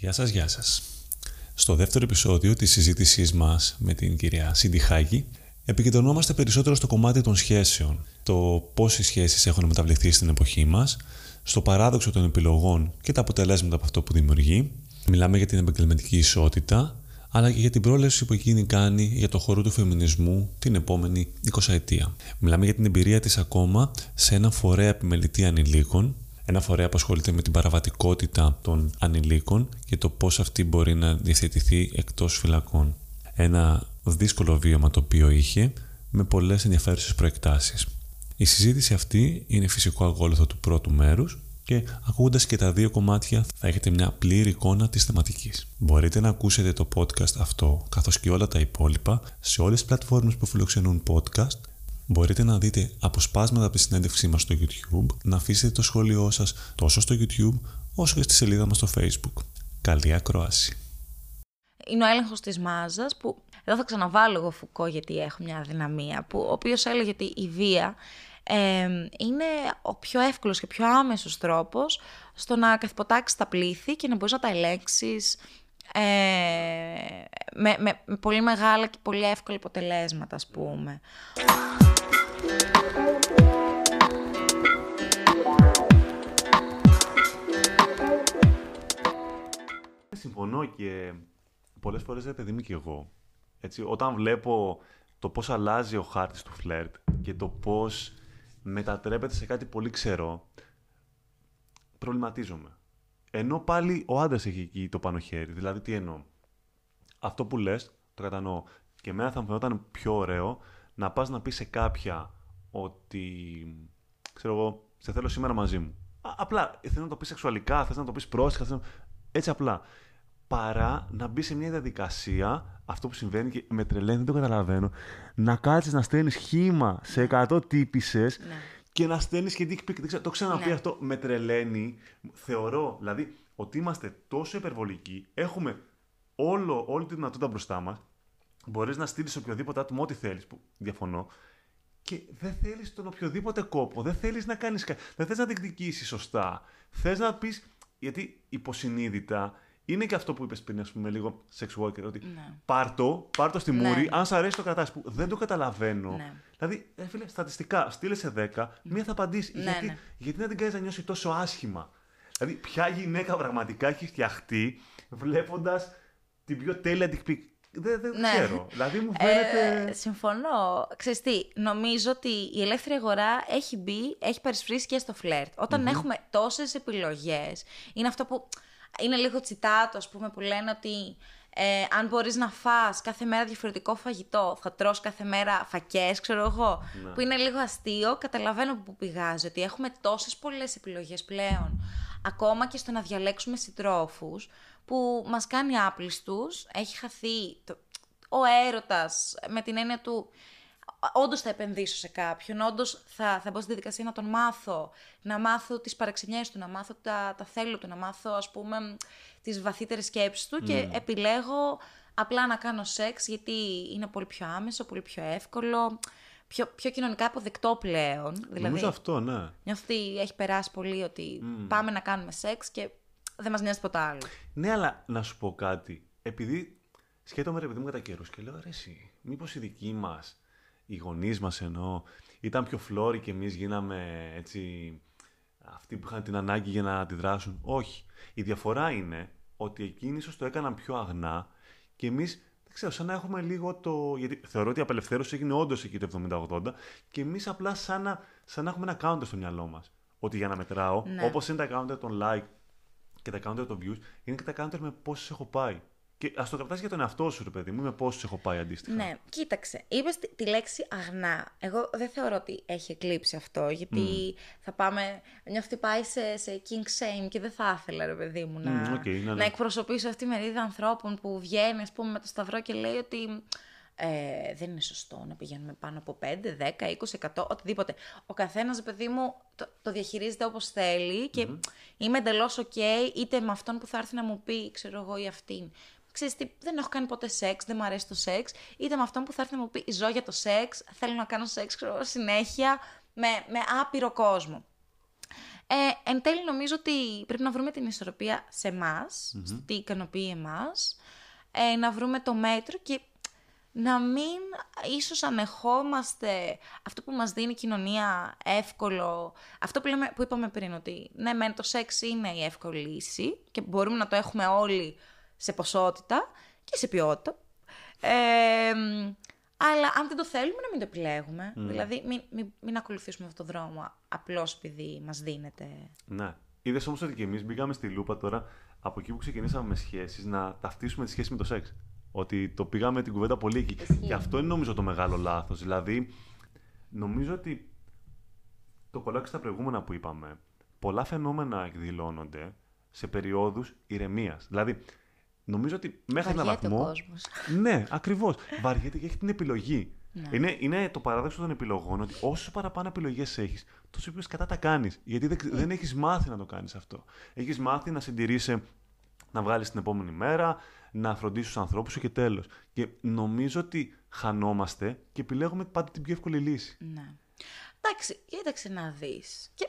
Γεια σας, γεια σας. Στο δεύτερο επεισόδιο της συζήτησής μας με την κυρία Σίντι Χάκη, επικεντρωνόμαστε περισσότερο στο κομμάτι των σχέσεων, το πώς οι σχέσεις έχουν μεταβληθεί στην εποχή μας, στο παράδοξο των επιλογών και τα αποτελέσματα από αυτό που δημιουργεί. Μιλάμε για την επαγγελματική ισότητα, αλλά και για την πρόληψη που εκείνη κάνει για το χώρο του φεμινισμού την επόμενη 20 ετία. Μιλάμε για την εμπειρία της ακόμα σε ένα φορέα επιμελητή ανηλίκων, ένα φορέα που ασχολείται με την παραβατικότητα των ανηλίκων και το πώς αυτή μπορεί να διευθετηθεί εκτός φυλακών. Ένα δύσκολο βίωμα το οποίο είχε, με πολλές ενδιαφέρουσες προεκτάσεις. Η συζήτηση αυτή είναι φυσικό αγόλουθο του πρώτου μέρους και ακούγοντας και τα δύο κομμάτια θα έχετε μια πλήρη εικόνα της θεματικής. Μπορείτε να ακούσετε το podcast αυτό καθώς και όλα τα υπόλοιπα σε όλες τις πλατφόρμες που φιλοξενούν podcast Μπορείτε να δείτε αποσπάσματα από τη συνέντευξή μας στο YouTube, να αφήσετε το σχόλιο σας τόσο στο YouTube όσο και στη σελίδα μας στο Facebook. Καλή ακρόαση. Είναι ο έλεγχος της μάζας που. Εδώ θα ξαναβάλω εγώ Φουκώ γιατί έχω μια αδυναμία. Που, ο οποίος έλεγε ότι η βία είναι ο πιο εύκολος και πιο άμεσος τρόπος στο να καθυποτάξεις τα πλήθη και να μπορείς να τα ελέγξεις ε, με, με, με, πολύ μεγάλα και πολύ εύκολα αποτελέσματα, ας πούμε. Συμφωνώ και πολλές φορές, ρε παιδί μου και εγώ, έτσι, όταν βλέπω το πώς αλλάζει ο χάρτης του φλερτ και το πώς μετατρέπεται σε κάτι πολύ ξερό, προβληματίζομαι. Ενώ πάλι ο άντρας έχει εκεί το πάνω χέρι. Δηλαδή, τι εννοώ. Αυτό που λες, το κατανοώ. Και εμένα θα μου φαινόταν πιο ωραίο να πας να πεις σε κάποια ότι. ξέρω εγώ, σε θέλω σήμερα μαζί μου. απλά θες να το πεις σεξουαλικά, θες να το πεις πρόσεχα, να... έτσι απλά. Παρά να μπει σε μια διαδικασία, αυτό που συμβαίνει και με τρελαίνει, δεν το καταλαβαίνω, να κάτσει να στέλνεις χήμα σε 100 τύπησες ναι. και να στέλνεις και dick pic. Το ξαναπεί ναι. αυτό, με τρελαίνει. Θεωρώ, δηλαδή, ότι είμαστε τόσο υπερβολικοί, έχουμε όλο, όλη τη δυνατότητα μπροστά μας. Μπορείς να στείλεις οποιοδήποτε άτομο ό,τι θέλεις, που διαφωνώ, και δεν θέλεις τον οποιοδήποτε κόπο. Δεν θέλεις να κάνεις κάτι. Δεν θες να διεκδικήσεις σωστά. Θες να πεις. Γιατί υποσυνείδητα είναι και αυτό που είπες πριν, ας πούμε, λίγο sex worker. Ότι ναι. πάρτο, πάρτο στη ναι. μούρη, αν σ' αρέσει το κρατάς. Που δεν το καταλαβαίνω. Ναι. Δηλαδή, ε, φίλε, στατιστικά, στείλε σε 10, μία θα απαντήσει. Ναι, γιατί, ναι. γιατί να την κάνεις να νιώσει τόσο άσχημα; Δηλαδή, ποια γυναίκα πραγματικά έχει φτιαχτεί βλέποντας την πιο τέλεια dick δεν, δεν ναι. ξέρω. Δηλαδή μου φαίνεται. Ε, συμφωνώ. Ξέρεις τι, νομίζω ότι η ελεύθερη αγορά έχει μπει, έχει παρισφρήσει και στο φλερτ. Όταν έχουμε τόσες επιλογές, είναι αυτό που. Είναι λίγο τσιτάτο, ας πούμε, που λένε ότι ε, αν μπορείς να φας κάθε μέρα διαφορετικό φαγητό, θα τρως κάθε μέρα φακές, ξέρω εγώ, ναι. που είναι λίγο αστείο, καταλαβαίνω που πηγάζει, ότι έχουμε τόσες πολλές επιλογές πλέον, ακόμα και στο να διαλέξουμε συντρόφους, που μας κάνει άπλιστους, έχει χαθεί το, ο έρωτας με την έννοια του όντως θα επενδύσω σε κάποιον, όντως θα, θα μπω στη διαδικασία να τον μάθω, να μάθω τις παραξενιές του, να μάθω τα, τα θέλω του, να μάθω ας πούμε τις βαθύτερες σκέψεις του και επιλέγω απλά να κάνω σεξ γιατί είναι πολύ πιο άμεσο, πολύ πιο εύκολο, πιο, πιο κοινωνικά αποδεκτό πλέον. Δηλαδή, Νομίζω αυτό, ναι. Νιώθω ότι έχει περάσει πολύ ότι πάμε να κάνουμε σεξ και δεν μας νοιάζει τίποτα άλλο. Ναι, αλλά να σου πω κάτι. Επειδή σκέφτομαι ρε παιδί μου κατά καιρούς και λέω ρε, εσύ, μήπως οι δικοί μας, οι γονείς μας εννοώ, ήταν πιο φλόροι και εμείς γίναμε έτσι. Αυτοί που είχαν την ανάγκη για να αντιδράσουν. Όχι. Η διαφορά είναι ότι εκείνοι ίσως το έκαναν πιο αγνά και εμείς δεν ξέρω, σαν να έχουμε λίγο το. Γιατί θεωρώ ότι η απελευθέρωση έγινε όντως εκεί το 70-80 και εμείς απλά σαν να, σαν να έχουμε ένα counter στο μυαλό μας. Ότι για να μετράω, ναι. όπως είναι τα counter των like και τα counter των views, είναι και τα counter με πόσε έχω πάει. Και ας το κρατάς για τον εαυτό σου, ρε παιδί μου, με πόσους έχω πάει αντίστοιχα. Ναι, κοίταξε. Είπες τη, λέξη αγνά. Εγώ δεν θεωρώ ότι έχει εκλείψει αυτό, γιατί θα πάμε. Νιώθω ότι πάει σε, σε king shame και δεν θα ήθελα, ρε παιδί μου, να, okay, ναι, ναι. να εκπροσωπήσω αυτή τη μερίδα ανθρώπων που βγαίνει, ας πούμε, με το σταυρό και λέει ότι ε, δεν είναι σωστό να πηγαίνουμε πάνω από 5, 10, 20, 100, οτιδήποτε. Ο καθένας, παιδί μου, το, το διαχειρίζεται όπως θέλει και mm-hmm. είμαι εντελώς OK είτε με αυτόν που θα έρθει να μου πει, ξέρω εγώ, ή αυτήν. Ξέρεις τι, δεν έχω κάνει ποτέ σεξ, δεν μου αρέσει το σεξ, είτε με αυτόν που θα έρθει να μου πει ζω για το σεξ, θέλω να κάνω σεξ ξέρω, συνέχεια με, με άπειρο κόσμο. Ε, εν τέλει νομίζω ότι πρέπει να βρούμε την ισορροπία σε εμάς, στο τι ικανοποιεί εμάς, ε, να βρούμε το μέτρο και να μην ίσως ανεχόμαστε αυτό που μας δίνει η κοινωνία εύκολο, αυτό που, λέμε, που είπαμε πριν, ότι ναι, μεν το σεξ είναι η εύκολη λύση και μπορούμε να το έχουμε όλοι σε ποσότητα και σε ποιότητα. Ε, αλλά αν δεν το θέλουμε, να μην το επιλέγουμε. Δηλαδή, μην, μην, μην ακολουθήσουμε αυτόν τον δρόμο απλώς επειδή μας δίνεται. Ναι. Είδες όμως ότι και εμείς μπήκαμε στη λούπα τώρα από εκεί που ξεκινήσαμε με σχέσεις να ταυτίσουμε τη σχέση με το σεξ. Ότι το πήγαμε την κουβέντα πολύ εκεί. Και αυτό είναι νομίζω το μεγάλο λάθος. Δηλαδή, νομίζω ότι το κολλάκι στα προηγούμενα που είπαμε, πολλά φαινόμενα εκδηλώνονται σε περιόδους ηρεμίας. Δηλαδή, νομίζω ότι μέχρι έναν βαθμό. Ο κόσμος. Ναι, ακριβώς. Βαριέται και έχει την επιλογή. Ναι. Είναι, είναι το παράδοξο των επιλογών ότι όσο παραπάνω επιλογές έχεις, τόσο πιο σκατά τα κάνεις. Γιατί δεν, δεν έχεις μάθει να το κάνεις αυτό. Έχεις μάθει να συντηρήσεις, να βγάλεις την επόμενη μέρα, να φροντίσεις τους ανθρώπους σου και τέλος. Και νομίζω ότι χανόμαστε και επιλέγουμε πάντα την πιο εύκολη λύση. Ναι. Εντάξει, κοίταξε να δεις. Και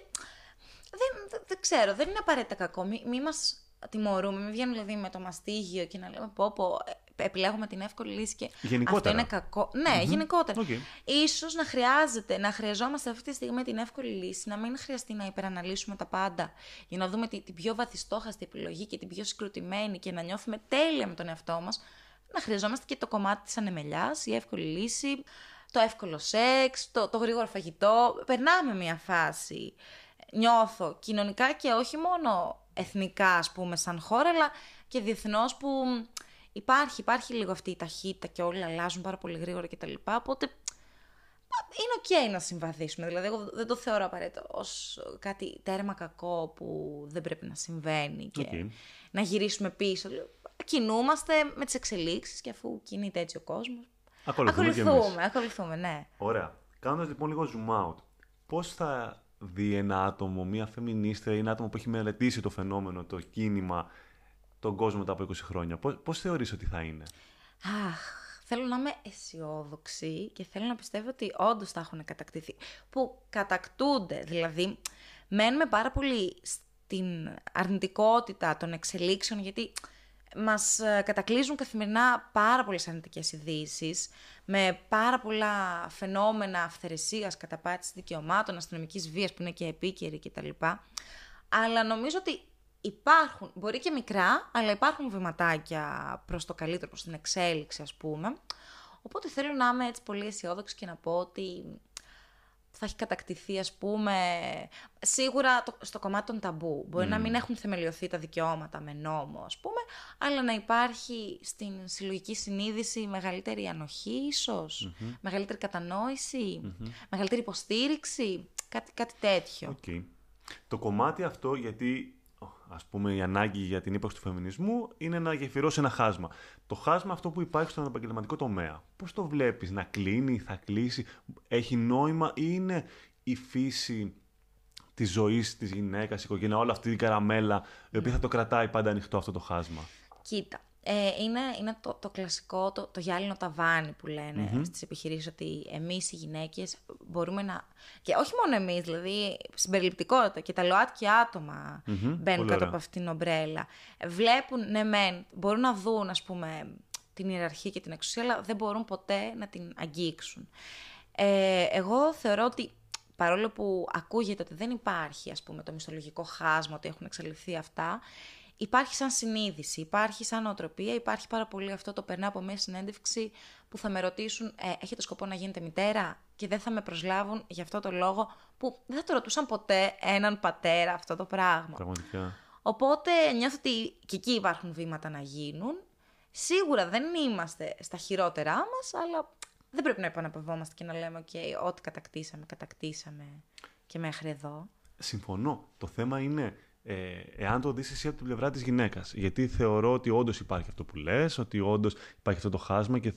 δεν, δεν, δεν ξέρω, δεν είναι απαραίτητα κακό. Μη, μη μας τιμωρούμε, μην βγαίνουμε δηλαδή με το μαστίγιο και να λέμε πω πω ε, επιλέγουμε την εύκολη λύση και αυτό Γενικότερα. είναι κακό. Ναι, γενικότερα. Οκ. Ίσως να χρειάζεται, να χρειαζόμαστε αυτή τη στιγμή την εύκολη λύση, να μην χρειαστεί να υπεραναλύσουμε τα πάντα για να δούμε τη- την πιο βαθιστόχαστη επιλογή και την πιο συγκροτημένη και να νιώθουμε τέλεια με τον εαυτό μας. Να χρειαζόμαστε και το κομμάτι της ανεμελιάς, η εύκολη λύση, το εύκολο σεξ, το, το γρήγορο φαγητό. Περνάμε μια φάση, νιώθω, κοινωνικά και όχι μόνο εθνικά, ας πούμε, σαν χώρα, αλλά και διεθνώς που υπάρχει, υπάρχει λίγο αυτή η ταχύτητα και όλοι αλλάζουν πάρα πολύ γρήγορα κτλ. Οπότε είναι οκ να συμβαδίσουμε. Δηλαδή, εγώ δεν το θεωρώ απαραίτητο ως κάτι τέρμα κακό που δεν πρέπει να συμβαίνει και Οκ. να γυρίσουμε πίσω. Κινούμαστε με τις εξελίξεις και αφού κινείται έτσι ο κόσμος. Ακολουθούμε, κι εμείς. Ακολουθούμε, ακολουθούμε, ναι. Ωραία. Κάνοντας λοιπόν λίγο zoom out, πώς θα δει ένα άτομο, μία φεμινίστρια ή ένα άτομο που έχει μελετήσει το φαινόμενο, το κίνημα, τον κόσμο μετά από 20 χρόνια, πώς, πώς θεωρείς ότι θα είναι; Αχ, θέλω να είμαι αισιόδοξη και θέλω να πιστεύω ότι όντως θα έχουν κατακτηθεί. Που κατακτούνται, δηλαδή μένουμε πάρα πολύ στην αρνητικότητα των εξελίξεων, γιατί μας ε, κατακλείζουν καθημερινά πάρα πολλές αρνητικές ειδήσεις, με πάρα πολλά φαινόμενα αυθαιρεσίας, καταπάτησης δικαιωμάτων, αστυνομικής βίας που είναι και επίκαιρη κτλ. Αλλά νομίζω ότι υπάρχουν, μπορεί και μικρά, αλλά υπάρχουν βηματάκια προς το καλύτερο, προς την εξέλιξη ας πούμε. Οπότε θέλω να είμαι έτσι πολύ αισιόδοξη και να πω ότι θα έχει κατακτηθεί ας πούμε, σίγουρα το, στο κομμάτι των ταμπού. Μπορεί να μην έχουν θεμελιωθεί τα δικαιώματα με νόμο ας πούμε, αλλά να υπάρχει στην συλλογική συνείδηση μεγαλύτερη ανοχή ίσως, μεγαλύτερη κατανόηση, μεγαλύτερη υποστήριξη, κάτι, κάτι τέτοιο. Οκ. Το κομμάτι αυτό, γιατί ας πούμε η ανάγκη για την ύπαρξη του φεμινισμού είναι να γεφυρώσει ένα χάσμα. Το χάσμα αυτό που υπάρχει στον επαγγελματικό τομέα, πώς το βλέπεις, να κλείνει, θα κλείσει, έχει νόημα ή είναι η φύση της ζωής της γυναίκας, η οικογένεια, όλη αυτή η καραμέλα, η οποία θα το κρατάει πάντα ανοιχτό αυτό το χάσμα; Κοίτα, ε, είναι, είναι το, το κλασικό, το, το γυάλινο ταβάνι που λένε στις επιχειρήσεις, ότι εμείς οι γυναίκες μπορούμε να... Και όχι μόνο εμείς, δηλαδή συμπεριληπτικότητα και τα ΛΟΑΤΚΙ άτομα μπαίνουν πολύ κάτω ωραία. από αυτήν την ομπρέλα. Βλέπουν, ναι μεν, μπορούν να δουν, ας πούμε, την ιεραρχία και την εξουσία, αλλά δεν μπορούν ποτέ να την αγγίξουν. Ε, εγώ θεωρώ ότι παρόλο που ακούγεται ότι δεν υπάρχει ας πούμε το μισθολογικό χάσμα, ότι έχουν εξαλειφθεί αυτά, υπάρχει σαν συνείδηση, υπάρχει σαν νοοτροπία, υπάρχει πάρα πολύ αυτό το περνάω από μια συνέντευξη που θα με ρωτήσουν ε, έχετε σκοπό να γίνετε μητέρα και δεν θα με προσλάβουν για αυτό το λόγο που δεν θα το ρωτούσαν ποτέ έναν πατέρα αυτό το πράγμα. Πραγματικά. Οπότε νιώθω ότι και εκεί υπάρχουν βήματα να γίνουν. Σίγουρα δεν είμαστε στα χειρότερά μας, αλλά δεν πρέπει να επαναπαυόμαστε και να λέμε «ΟΚ, ό,τι κατακτήσαμε, κατακτήσαμε και μέχρι εδώ». Συμφωνώ. Το θέμα είναι ε, εάν το δεις εσύ από την πλευρά της γυναίκας. Γιατί θεωρώ ότι όντως υπάρχει αυτό που λες, ότι όντως υπάρχει αυτό το χάσμα και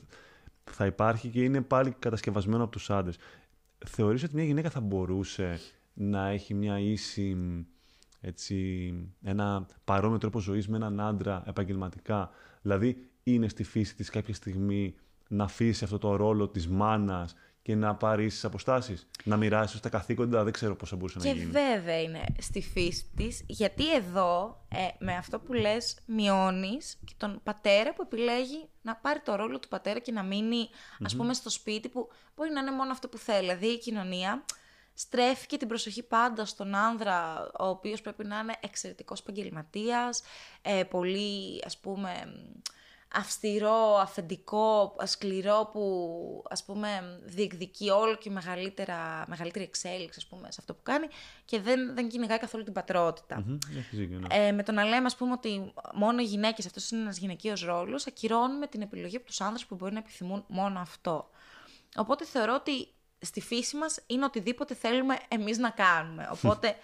θα υπάρχει και είναι πάλι κατασκευασμένο από τους άντρες. Θεωρείς ότι μια γυναίκα θα μπορούσε να έχει μια ίση, έτσι, ένα παρόμοιο τρόπο ζωής με έναν άντρα επαγγελματικά; Δηλαδή είναι στη φύση της κάποια στιγμή να αφήσει αυτό το ρόλο της μάνας και να πάρεις αποστάσεις, να μοιράσεις τα καθήκοντα. Δεν ξέρω πώ θα μπορούσε και να γίνει. Και βέβαια είναι στη φύση της, γιατί εδώ ε, με αυτό που λες, μειώνεις και τον πατέρα που επιλέγει να πάρει το ρόλο του πατέρα και να μείνει, ας πούμε, στο σπίτι που μπορεί να είναι μόνο αυτό που θέλει. Δηλαδή η κοινωνία στρέφει και την προσοχή πάντα στον άνδρα, ο οποίος πρέπει να είναι εξαιρετικός επαγγελματίας, ε, πολύ ας πούμε αυστηρό, αφεντικό, σκληρό που ας πούμε διεκδικεί όλο και μεγαλύτερα, μεγαλύτερη εξέλιξη ας πούμε, σε αυτό που κάνει και δεν, δεν κυνηγάει καθόλου την πατρότητα. Mm-hmm. Ε, με το να λέμε ας πούμε ότι μόνο οι γυναίκες, αυτός είναι ένας γυναικείος ρόλος, ακυρώνουμε την επιλογή από τους άνδρες που μπορεί να επιθυμούν μόνο αυτό. Οπότε θεωρώ ότι στη φύση μας είναι οτιδήποτε θέλουμε εμείς να κάνουμε. Οπότε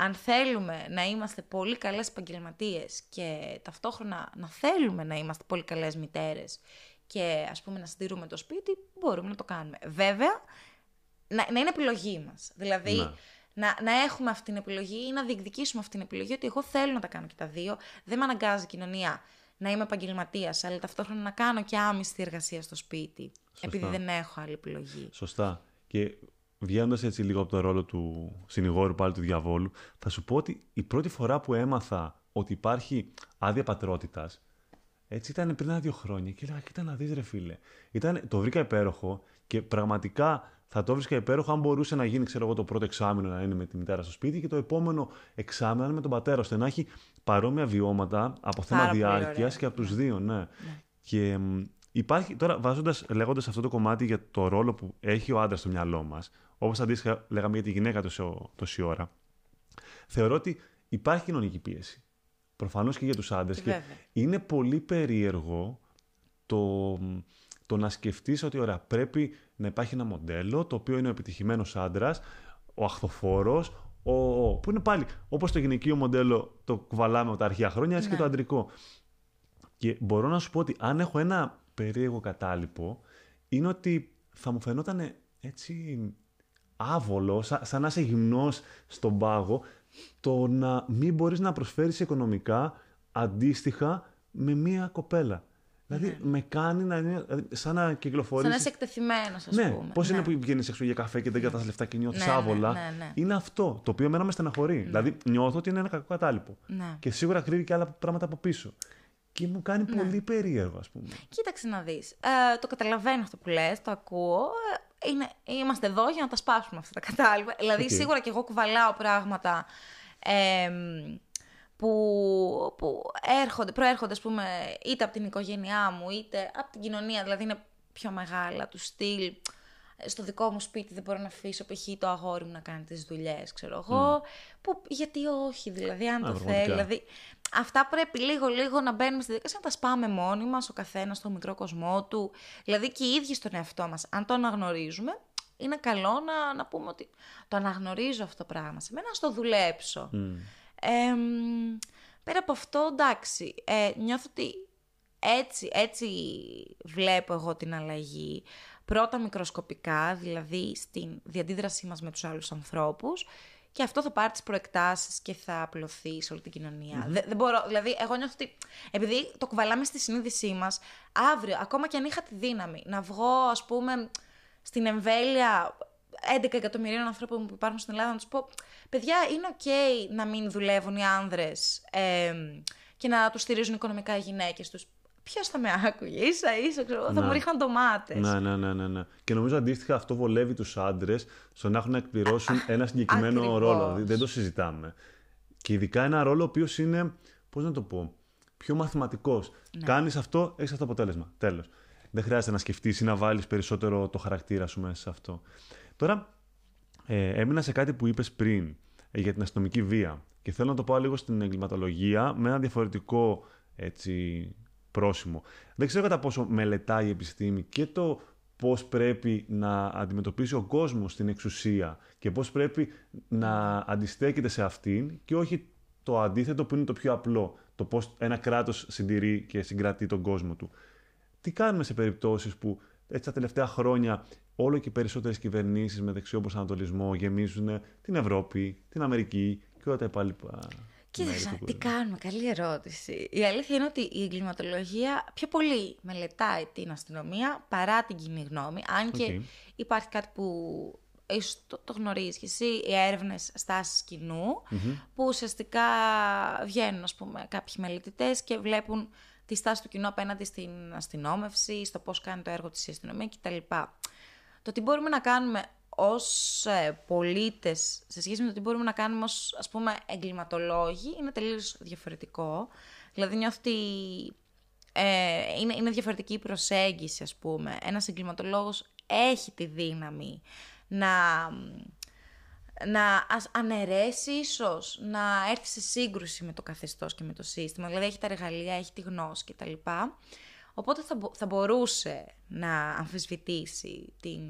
αν θέλουμε να είμαστε πολύ καλές επαγγελματίες και ταυτόχρονα να θέλουμε να είμαστε πολύ καλές μητέρες και ας πούμε να συντηρούμε το σπίτι, μπορούμε να το κάνουμε. Βέβαια, να, να είναι επιλογή μας. Δηλαδή, ναι. να, να έχουμε αυτή την επιλογή ή να διεκδικήσουμε αυτή την επιλογή ότι εγώ θέλω να τα κάνω και τα δύο. Δεν με αναγκάζει η κοινωνία να είμαι επαγγελματίας, αλλά ταυτόχρονα να κάνω και άμυστη εργασία στο σπίτι. Σωστά. Επειδή δεν έχω άλλη επιλογή. Σωστά. Και βγαίνοντας έτσι λίγο από το ρόλο του συνηγόρου πάλι του διαβόλου, θα σου πω ότι η πρώτη φορά που έμαθα ότι υπάρχει άδεια πατρότητας, έτσι ήταν πριν ένα-δύο χρόνια και έλεγα: Κοίτα να δεις, ρε φίλε. Ήταν, το βρήκα υπέροχο και πραγματικά θα το βρίσκα υπέροχο αν μπορούσε να γίνει, ξέρω εγώ, το πρώτο εξάμεινο να είναι με τη μητέρα στο σπίτι και το επόμενο εξάμεινο να είναι με τον πατέρα, ώστε να έχει παρόμοια βιώματα από θέμα διάρκειας και από τους δύο, ναι. ναι. Και Υπάρχει, τώρα βάζοντας, λέγοντας αυτό το κομμάτι για το ρόλο που έχει ο άντρας στο μυαλό μας, όπως αντίστοιχα λέγαμε για τη γυναίκα τόση ώρα, θεωρώ ότι υπάρχει κοινωνική πίεση. Προφανώς και για τους άντρες. Και είναι πολύ περίεργο το, το να σκεφτείς ότι ωραία, πρέπει να υπάρχει ένα μοντέλο το οποίο είναι ο επιτυχημένος άντρας, ο αχθοφόρος, ο, που είναι πάλι όπως το γυναικείο μοντέλο το κουβαλάμε από τα αρχαία χρόνια, έτσι και το ναι. αντρικό. Και μπορώ να σου πω ότι αν έχω ένα περίεργο κατάλοιπο είναι ότι θα μου φαινόταν έτσι άβολο, σαν, να είσαι γυμνός στον πάγο, το να μην μπορείς να προσφέρεις οικονομικά αντίστοιχα με μία κοπέλα. Δηλαδή ναι. με κάνει να είναι δηλαδή, σαν να κυκλοφορείς. Σαν να είσαι εκτεθειμένος, ας ναι. πούμε. Πώς ναι. είναι που βγαίνεις έξω για καφέ και δεν κατάς λεφτά και νιώθεις ναι, άβολα; Ναι, ναι, είναι αυτό το οποίο εμένα με στεναχωρεί. Δηλαδή νιώθω ότι είναι ένα κακό κατάλοιπο. Και σίγουρα κρύβει και άλλα πράγματα από πίσω. Και μου κάνει ναι. πολύ περίεργο, ας πούμε. Κοίταξε να δεις. Ε, το καταλαβαίνω αυτό που λες, το ακούω. Ε, είναι, είμαστε εδώ για να τα σπάσουμε αυτά τα κατάλοιπα. Δηλαδή, σίγουρα και εγώ κουβαλάω πράγματα ε, που, που έρχονται, προέρχονται, ας πούμε, είτε από την οικογένειά μου, είτε από την κοινωνία. Δηλαδή, είναι πιο μεγάλα του στυλ. Στο δικό μου σπίτι δεν μπορώ να αφήσω π.χ. το αγόρι μου να κάνει τις δουλειές, ξέρω εγώ. Που, γιατί όχι, δηλαδή, αν το θέλει. Δηλαδή, αυτά πρέπει λίγο-λίγο να μπαίνουμε στη δικασία, να τα σπάμε μόνοι μας, ο καθένας στο μικρό κοσμό του. Δηλαδή και οι ίδιοι στον εαυτό μας. Αν το αναγνωρίζουμε, είναι καλό να, να πούμε ότι το αναγνωρίζω αυτό το πράγμα. Σε μένα να το δουλέψω. πέρα από αυτό, εντάξει, ε, νιώθω ότι έτσι, έτσι βλέπω εγώ την αλλαγή. Πρώτα μικροσκοπικά, δηλαδή στην διαντίδρασή μας με τους άλλους ανθρώπους και αυτό θα πάρει τις προεκτάσεις και θα απλωθεί σε όλη την κοινωνία. Δεν, δεν μπορώ, δηλαδή, εγώ νιώθω ότι επειδή το κουβαλάμε στη συνείδησή μας, αύριο, ακόμα και αν είχα τη δύναμη να βγω, ας πούμε, στην εμβέλεια 11 εκατομμυρίων ανθρώπων που υπάρχουν στην Ελλάδα, να τους πω: Παιδιά, είναι OK να μην δουλεύουν οι άνδρες ε, και να τους στηρίζουν οικονομικά οι γυναίκες τους ποιος θα με άκουγε, ίσα ίσα, ξέρω, θα μου ναι. ρίχναν ντομάτες. Ναι, ναι, ναι, ναι, ναι. Και νομίζω αντίστοιχα αυτό βολεύει τους άντρες στο να έχουν να εκπληρώσουν ένα συγκεκριμένο ρόλο. Δηλαδή δεν το συζητάμε. Και ειδικά ένα ρόλο ο οποίος είναι, πώς να το πω, πιο μαθηματικός. Ναι. Κάνεις αυτό, έχεις αυτό το αποτέλεσμα. Τέλος. Δεν χρειάζεται να σκεφτείς ή να βάλεις περισσότερο το χαρακτήρα σου μέσα σε αυτό. Τώρα, ε, έμεινα σε κάτι που είπες πριν ε, για την αστυνομική βία. Και θέλω να το πάω λίγο στην εγκληματολογία με ένα διαφορετικό έτσι, πρόσημο. Δεν ξέρω κατά πόσο μελετάει η επιστήμη και το πώς πρέπει να αντιμετωπίσει ο κόσμος την εξουσία και πώς πρέπει να αντιστέκεται σε αυτήν και όχι το αντίθετο που είναι το πιο απλό, το πώς ένα κράτος συντηρεί και συγκρατεί τον κόσμο του. Τι κάνουμε σε περιπτώσεις που έτσι τα τελευταία χρόνια όλο και περισσότερες κυβερνήσεις με δεξιό προσανατολισμό γεμίζουν την Ευρώπη, την Αμερική και όλα τα υπόλοιπα; Κοίταξε, τι κάνουμε, καλή ερώτηση. Η αλήθεια είναι ότι η εγκληματολογία πιο πολύ μελετάει την αστυνομία παρά την κοινή γνώμη. Αν και υπάρχει κάτι που ίσως το, το γνωρίζεις και εσύ, οι έρευνες στάσεις που ουσιαστικά βγαίνουν, ας πούμε, κάποιοι μελετητές και βλέπουν τη στάση του κοινού απέναντι στην αστυνόμευση, στο πώς κάνει το έργο της η αστυνομία κτλ. Το τι μπορούμε να κάνουμε ως ε, πολίτες σε σχέση με το τι μπορούμε να κάνουμε ως ας πούμε εγκληματολόγοι είναι τελείως διαφορετικό. Δηλαδή νιώθω ότι ε, είναι, είναι διαφορετική η προσέγγιση ας πούμε. Ένας εγκληματολόγος έχει τη δύναμη να, να αναιρέσει ίσως, να έρθει σε σύγκρουση με το καθεστώς και με το σύστημα. Δηλαδή έχει τα εργαλεία, έχει τη γνώση κτλ. Οπότε θα, θα μπορούσε να αμφισβητήσει την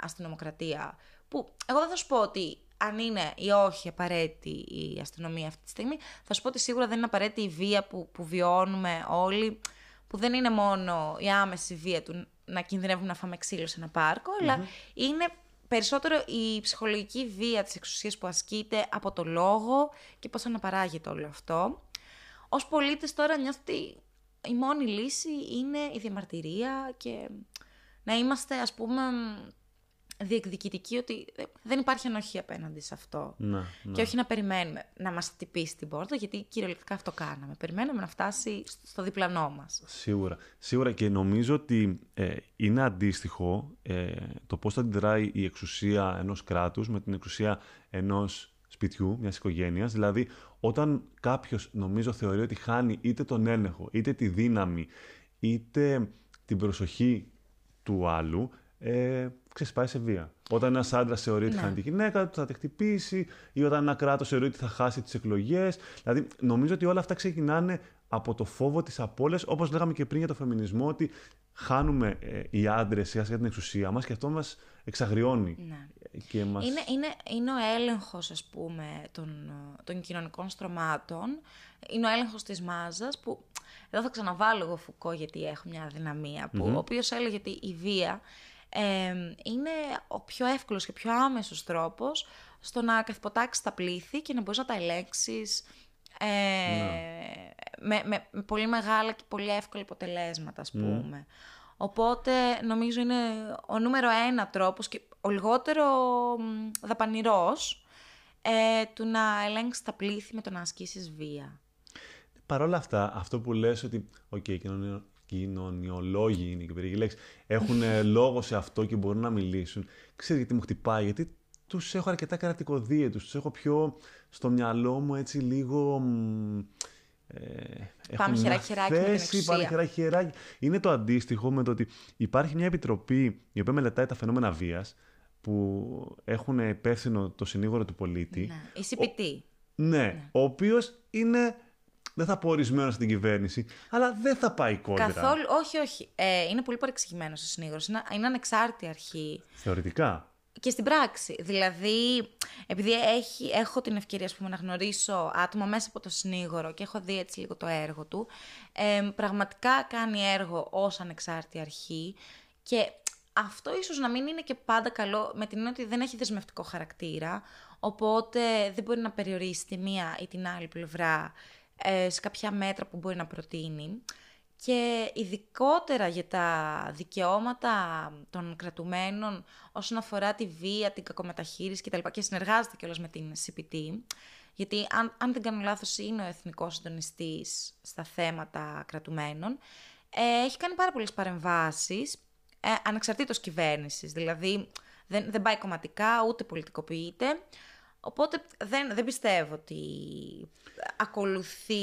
αστυνομοκρατία, που εγώ δεν θα σου πω ότι αν είναι ή όχι απαραίτητη η αστυνομία αυτή τη στιγμή, θα σου πω ότι σίγουρα δεν είναι απαραίτητη η βία που, που βιώνουμε όλοι, που δεν είναι μόνο η άμεση βία του να κινδυνεύουμε να φάμε ξύλο σε ένα αλλά είναι περισσότερο η ψυχολογική βία της εξουσίας που ασκείται από το λόγο και πώς αναπαράγεται όλο αυτό. Ως πολίτες τώρα νιώθω ότι η μόνη λύση είναι η διαμαρτυρία και να είμαστε ας πούμε διεκδικητικοί ότι δεν υπάρχει ανοχή απέναντι σε αυτό. Να, Και όχι να περιμένουμε να μας χτυπήσει την πόρτα, γιατί κυριολεκτικά αυτό κάναμε. Περιμέναμε να φτάσει στο διπλανό μας. Σίγουρα. Σίγουρα και νομίζω ότι ε, είναι αντίστοιχο ε, το πώς θα αντιδράει η εξουσία ενός κράτους με την εξουσία ενός σπιτιού, μιας οικογένειας. Δηλαδή, όταν κάποιος νομίζω θεωρεί ότι χάνει είτε τον έλεγχο, είτε τη δύναμη, είτε την προσοχή του άλλου, ε, ξεσπάει σε βία. Όταν ένας άντρας θεωρεί ότι ναι. χάνει τη γυναίκα του, θα τη χτυπήσει, ή όταν ένα κράτος θεωρεί ότι θα χάσει τις εκλογές. Δηλαδή, νομίζω ότι όλα αυτά ξεκινάνε από το φόβο της απώλειας, όπως λέγαμε και πριν για το φεμινισμό, ότι χάνουμε ε, οι άντρες σιγά σιγά την εξουσία μας και αυτό μας εξαγριώνει. Ναι. Και μας... είναι, είναι, είναι ο έλεγχος, ας πούμε, των, των κοινωνικών στρωμάτων. Είναι ο έλεγχος της μάζας που. Εδώ θα ξαναβάλω εγώ Φουκώ γιατί έχω μια αδυναμία. Που, Ο οποίος έλεγε ότι η βία είναι ο πιο εύκολος και πιο άμεσος τρόπος στο να καθυποτάξεις τα πλήθη και να μπορείς να τα ελέγξεις ε, ναι. με, με, πολύ μεγάλα και πολύ εύκολα αποτελέσματα, ας πούμε. Οπότε νομίζω είναι ο νούμερο ένα τρόπος και ο λιγότερο δαπανηρός ε, του να ελέγξεις τα πλήθη με το να ασκήσεις βία. Παρ' όλα αυτά, αυτό που λες ότι okay, κοινωνιολόγοι είναι και περίεργη λέξη, έχουν ε, λόγο σε αυτό και μπορούν να μιλήσουν. Ξέρετε γιατί μου χτυπάει, γιατί τους έχω αρκετά κρατικοδίαιτους, τους έχω πιο στο μυαλό μου έτσι λίγο. Ε, πάμε χεράκι χεράκι θέση, Πάμε χεράκι χεράκι. Είναι το αντίστοιχο με το ότι υπάρχει μια επιτροπή η οποία μελετάει τα φαινόμενα βίας που έχουν υπεύθυνο το συνήγορο του πολίτη. Ναι, η CPT. Ναι, ναι, ο οποίος είναι δεν θα πω ορισμένος στην κυβέρνηση, αλλά δεν θα πάει κόντρα. Καθόλου, όχι, όχι. Ε, είναι πολύ παρεξηγημένος ο συνήγορος. Είναι, είναι ανεξάρτητη αρχή. Θεωρητικά. Και στην πράξη. Δηλαδή, επειδή έχει, έχω την ευκαιρία πούμε, να γνωρίσω άτομα μέσα από το συνήγορο και έχω δει έτσι λίγο το έργο του, ε, πραγματικά κάνει έργο ως ανεξάρτητη αρχή και αυτό ίσως να μην είναι και πάντα καλό με την έννοια ότι δεν έχει δεσμευτικό χαρακτήρα, οπότε δεν μπορεί να περιορίσει τη μία ή την άλλη πλευρά ε, σε κάποια μέτρα που μπορεί να προτείνει και ειδικότερα για τα δικαιώματα των κρατουμένων όσον αφορά τη βία, την κακομεταχείριση κτλ. Και συνεργάζεται κιόλας με την CPT, γιατί αν, αν δεν κάνω λάθος είναι ο εθνικός συντονιστής στα θέματα κρατουμένων, ε, έχει κάνει πάρα πολλές παρεμβάσεις, ε, ανεξαρτήτως κυβέρνησης, δηλαδή δεν, δεν πάει κομματικά ούτε πολιτικοποιείται, Οπότε δεν, δεν πιστεύω ότι ακολουθεί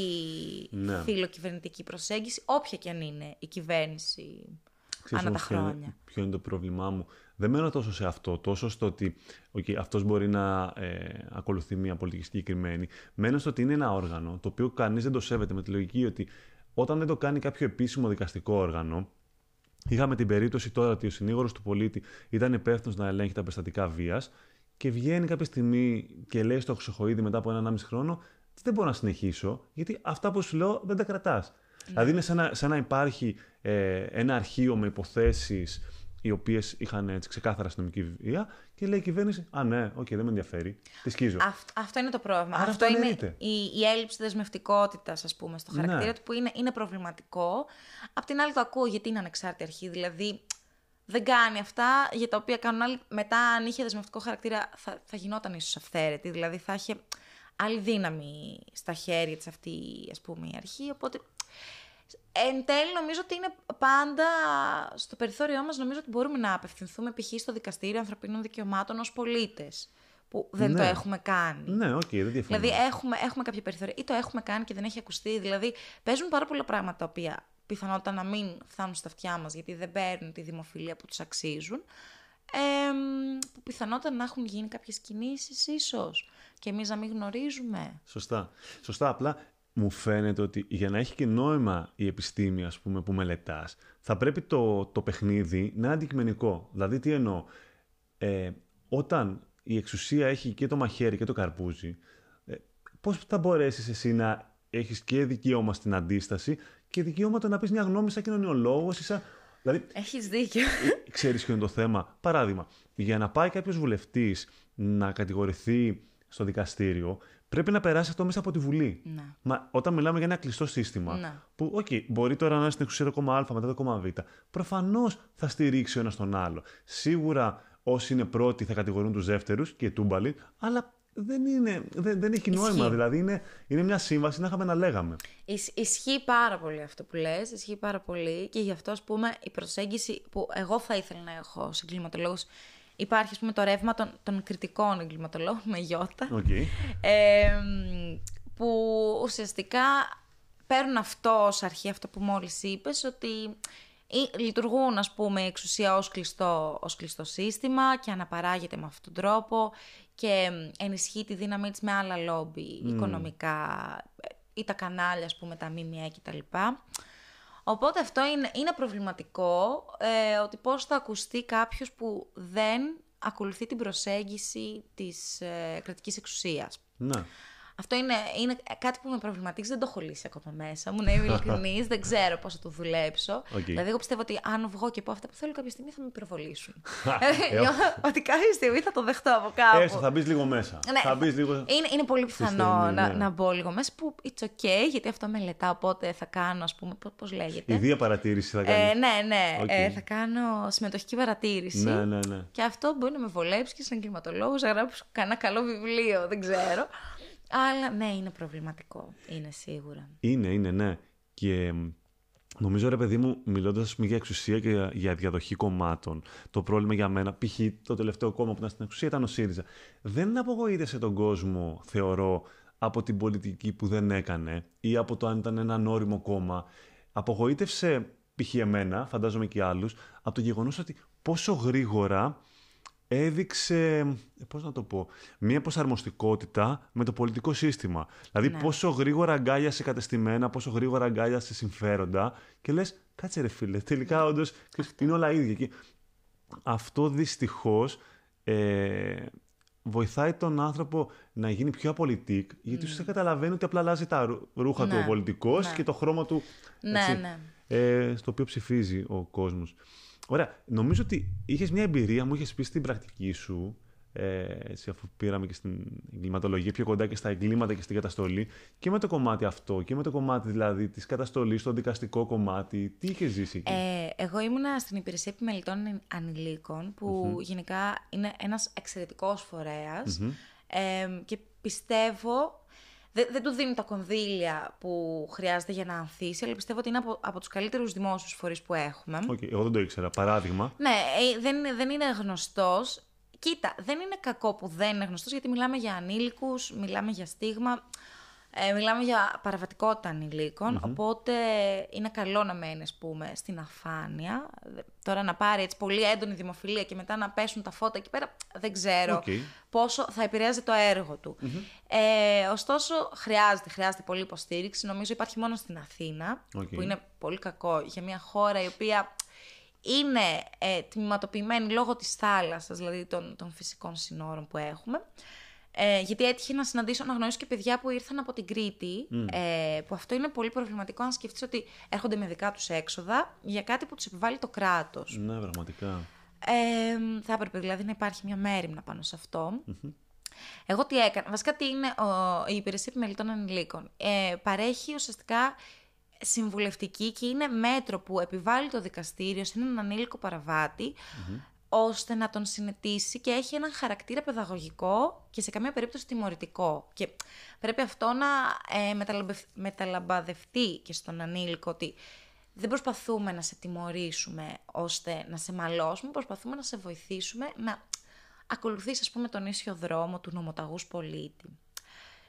ναι. φιλοκυβερνητική προσέγγιση, όποια και αν είναι η κυβέρνηση Ξέρεις, ανά τα χρόνια. Ποιο είναι το πρόβλημά μου. Δεν μένω τόσο σε αυτό, τόσο στο ότι okay, αυτός μπορεί να ε, ακολουθεί μια πολιτική συγκεκριμένη. Μένω στο ότι είναι ένα όργανο, το οποίο κανείς δεν το σέβεται με τη λογική ότι όταν δεν το κάνει κάποιο επίσημο δικαστικό όργανο, Είχαμε την περίπτωση τώρα ότι ο συνήγορος του πολίτη ήταν υπεύθυνος να ελέγχει τα περιστατικά βίας και βγαίνει κάποια στιγμή και λέει στο Χρυσοχοίδη μετά από ενάμιση χρόνο, δεν μπορώ να συνεχίσω, γιατί αυτά που σου λέω δεν τα κρατάς. Ναι. Δηλαδή είναι σαν να, σαν να υπάρχει ε, ένα αρχείο με υποθέσεις οι οποίες είχαν έτσι ξεκάθαρα αστυνομική βία και λέει η κυβέρνηση Α, ναι, οκ, δεν με ενδιαφέρει. Τη σκίζω. Αυτ, αυτό είναι το πρόβλημα. Άρα αυτό αυτό είναι εννοείται. η, η έλλειψη δεσμευτικότητας, ας πούμε, στο χαρακτήρα Ναι. του, που είναι, είναι προβληματικό. Απ' την άλλη, το ακούω γιατί είναι ανεξάρτητη αρχή. Δηλαδή, δεν κάνει αυτά για τα οποία κάνουν άλλοι. Μετά, αν είχε δεσμευτικό χαρακτήρα, θα, θα γινόταν ίσως αυθαίρετη. Δηλαδή, θα είχε άλλη δύναμη στα χέρια της αυτή, ας πούμε, η αρχή. Οπότε, εν τέλει, νομίζω ότι είναι πάντα στο περιθώριό μας, νομίζω ότι μπορούμε να απευθυνθούμε π.χ. στο Δικαστήριο Ανθρωπίνων Δικαιωμάτων ως πολίτες, που δεν Ναι. το έχουμε κάνει. Ναι, οκ, δεν διαφωνώ. Δηλαδή έχουμε, έχουμε κάποια περιθώρια ή το έχουμε κάνει και δεν έχει ακουστεί. Δηλαδή παίζουν πάρα πολλά πράγματα τα οποία πιθανότητα να μην φτάνουν στα αυτιά μας γιατί δεν παίρνουν τη δημοφιλία που τους αξίζουν. Ε, που πιθανότητα να έχουν γίνει κάποιες κινήσεις ίσως και εμείς να μην γνωρίζουμε. Σωστά. Σωστά. Απλά μου φαίνεται ότι για να έχει και νόημα η επιστήμη, ας πούμε, που μελετάς, θα πρέπει το, το παιχνίδι να είναι αντικειμενικό. Δηλαδή, τι εννοώ; Ε, όταν η εξουσία έχει και το μαχαίρι και το καρπούζι, ε, πώς θα μπορέσεις εσύ να έχεις και δικαίωμα στην αντίσταση και δικαίωμα το να πεις μια γνώμη σαν κοινωνιολόγος ή σαν... Δηλαδή, Έχεις δίκιο. Ξέρεις ποιο είναι το θέμα. Παράδειγμα, για να πάει κάποιος βουλευτής να κατηγορηθεί στο δικαστήριο, πρέπει να περάσει αυτό μέσα από τη Βουλή. Ναι. Μα όταν μιλάμε για ένα κλειστό σύστημα, Ναι. που, οκ, μπορεί τώρα να είναι στην εξουσία το κόμμα Α, μετά το κόμμα Β, προφανώς θα στηρίξει ο ένας τον άλλο. Σίγουρα όσοι είναι πρώτοι θα κατηγορούν τους δεύτερους και τούμπαλιν, αλλά δεν, είναι, δεν, δεν έχει νόημα. Ισχύει. Δηλαδή είναι, είναι μια σύμβαση να είχαμε να λέγαμε. Ισ- ισχύει πάρα πολύ αυτό που λες, ισχύει πάρα πολύ και γι' αυτό ας πούμε η προσέγγιση που εγώ θα ήθελα να έχω ως εγκληματολόγος υπάρχει ας πούμε το ρεύμα των, των κριτικών εγκληματολόγων με γιώτα Οκ. ε, που ουσιαστικά παίρνουν αυτό ως αρχή, αυτό που μόλις είπες, ότι ή- λειτουργούν ας πούμε η εξουσία ως κλειστό, ως κλειστό σύστημα και αναπαράγεται με αυτόν τον τρόπο και ενισχύει τη δύναμή της με άλλα λόμπι οικονομικά ή τα κανάλια ας πούμε τα ΜΜΕ κτλ. Οπότε αυτό είναι, είναι προβληματικό ε, ότι πώς θα ακουστεί κάποιος που δεν ακολουθεί την προσέγγιση της ε, κρατικής εξουσίας. Να. Αυτό είναι, είναι κάτι που με προβληματίζει, δεν το έχω λύσει ακόμα μέσα μου, να είμαι ειλικρινής, δεν ξέρω πώς θα το δουλέψω. Οκ. Δηλαδή, εγώ πιστεύω ότι αν βγω και πω αυτά που θέλω, κάποια στιγμή θα με πυροβολήσουν. Ε, Νιώθω ότι κάποια στιγμή θα το δεχτώ από κάπου. Έστω, θα μπεις λίγο μέσα. Ναι, θα μπεις λίγο. είναι, είναι πολύ πιθανό στενή, να, ναι. να μπω λίγο μέσα που it's okay, γιατί αυτό μελετάω, οπότε θα κάνω, ας πούμε, πώς, πώς λέγεται. Η βία παρατήρηση θα κάνεις. Ε, ναι, ναι. Οκ. Ε, θα κάνω συμμετοχική παρατήρηση. ναι, ναι, ναι. Και αυτό μπορεί να με βολέψει και σαν εγκληματολόγο, να γράψω κανένα καλό βιβλίο, δεν ξέρω. Αλλά ναι, είναι προβληματικό. Είναι σίγουρα. Είναι, είναι, ναι. Και μ, νομίζω, ρε παιδί μου, μιλώντας για εξουσία και για, για διαδοχή κομμάτων, το πρόβλημα για μένα, π.χ. το τελευταίο κόμμα που ήταν στην εξουσία ήταν ο ΣΥΡΙΖΑ. Δεν απογοήτευσε τον κόσμο, θεωρώ, από την πολιτική που δεν έκανε ή από το αν ήταν ένα όριμο κόμμα. Απογοήτευσε, π.χ. εμένα, φαντάζομαι και άλλους, από το γεγονός ότι πόσο γρήγορα έδειξε, πώς να το πω, μία προσαρμοστικότητα με το πολιτικό σύστημα. Δηλαδή Ναι. πόσο γρήγορα αγκάλιασε κατεστημένα, πόσο γρήγορα αγκάλιασε συμφέροντα και λες, κάτσε ρε φίλε, τελικά όντως είναι όλα ίδια. Και αυτό δυστυχώς ε, βοηθάει τον άνθρωπο να γίνει πιο απολυτικ, γιατί ουσιαστικά καταλαβαίνει ότι απλά αλλάζει τα ρου- ρούχα του Ναι, ο πολιτικός ναι. και το χρώμα του Ναι, έτσι, ναι. ε, στο οποίο ψηφίζει ο κόσμος. Ωραία. Νομίζω ότι είχες μια εμπειρία, μου είχες πει στην πρακτική σου, ε, έτσι, αφού πήραμε και στην εγκληματολογία πιο κοντά και στα εγκλήματα και στην καταστολή, και με το κομμάτι αυτό και με το κομμάτι δηλαδή της καταστολής, το δικαστικό κομμάτι. Τι είχες ζήσει εκεί; Ε, εγώ ήμουνα στην υπηρεσία επιμελητών ανηλίκων, που γενικά είναι ένας εξαιρετικός φορέας. Ε, και πιστεύω, δεν, δεν του δίνουν τα κονδύλια που χρειάζεται για να ανθίσει, αλλά πιστεύω ότι είναι από, από τους καλύτερους δημόσιους φορείς που έχουμε. Οκ, εγώ δεν το ήξερα. Παράδειγμα. Ναι, ε, δεν, είναι- δεν είναι γνωστός. Κοίτα, δεν είναι κακό που δεν είναι γνωστός, γιατί μιλάμε για ανήλικους, μιλάμε για στίγμα, ε, μιλάμε για παραβατικότητα ανηλίκων, οπότε είναι καλό να μένει, ας πούμε, στην αφάνεια. Δε- Τώρα να πάρει έτσι πολύ έντονη δημοφιλία και μετά να πέσουν τα φώτα εκεί πέρα, δεν ξέρω Οκ. πόσο θα επηρεάζει το έργο του. Ε, ωστόσο, χρειάζεται, χρειάζεται πολύ υποστήριξη. Νομίζω υπάρχει μόνο στην Αθήνα, Οκ. που είναι πολύ κακό για μια χώρα η οποία είναι ε, τμηματοποιημένη λόγω της θάλασσας, δηλαδή των, των φυσικών συνόρων που έχουμε. Ε, γιατί έτυχε να συναντήσω, να γνωρίσω και παιδιά που ήρθαν από την Κρήτη. Ε, που αυτό είναι πολύ προβληματικό αν σκεφτείς ότι έρχονται με δικά τους έξοδα για κάτι που τους επιβάλλει το κράτος. Ναι, πραγματικά. Ε, θα έπρεπε δηλαδή να υπάρχει μια μέρημνα πάνω σε αυτό. Εγώ τι έκανα. Βασικά τι είναι ο, η υπηρεσία επιμελητών ανηλίκων. Ε, παρέχει ουσιαστικά συμβουλευτική και είναι μέτρο που επιβάλλει το δικαστήριο σε έναν ανήλικο ώστε να τον συνετίσει και έχει έναν χαρακτήρα παιδαγωγικό και σε καμία περίπτωση τιμωρητικό. Και πρέπει αυτό να ε, μεταλαμπαδευτεί και στον ανήλικο ότι δεν προσπαθούμε να σε τιμωρήσουμε ώστε να σε μαλώσουμε, προσπαθούμε να σε βοηθήσουμε να ακολουθείς ας πούμε τον ίσιο δρόμο του νομοταγούς πολίτη.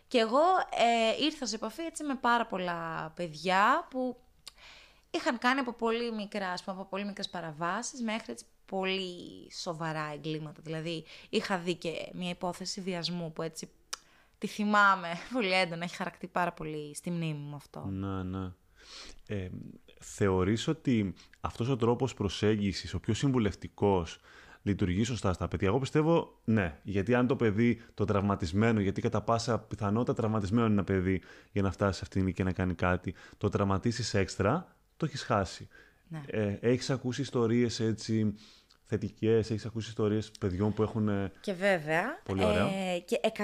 Και εγώ ε, ήρθα σε επαφή έτσι με πάρα πολλά παιδιά που είχαν κάνει από πολύ μικρά, ας πούμε, από πολύ μικρές παραβάσεις μέχρι έτσι πολύ σοβαρά εγκλήματα. Δηλαδή είχα δει και μια υπόθεση βιασμού που έτσι τη θυμάμαι πολύ έντονα, έχει χαρακτεί πάρα πολύ στη μνήμη μου αυτό. Ναι, ναι. Ε, θεωρείς ότι αυτός ο τρόπος προσέγγισης, ο πιο συμβουλευτικός, λειτουργεί σωστά στα παιδιά; Εγώ πιστεύω ναι. Γιατί αν το παιδί το τραυματισμένο, γιατί κατά πάσα πιθανότητα τραυματισμένο είναι ένα παιδί για να φτάσει σε αυτήν και να κάνει κάτι, το τραυματίσεις έξτρα, το έχεις χάσει. Ναι. Ε, έχεις ακούσει ιστορίες έτσι θετικές, έχεις ακούσει ιστορίες παιδιών που έχουν. Και βέβαια. Πολύ ωραία. Ε, και 100%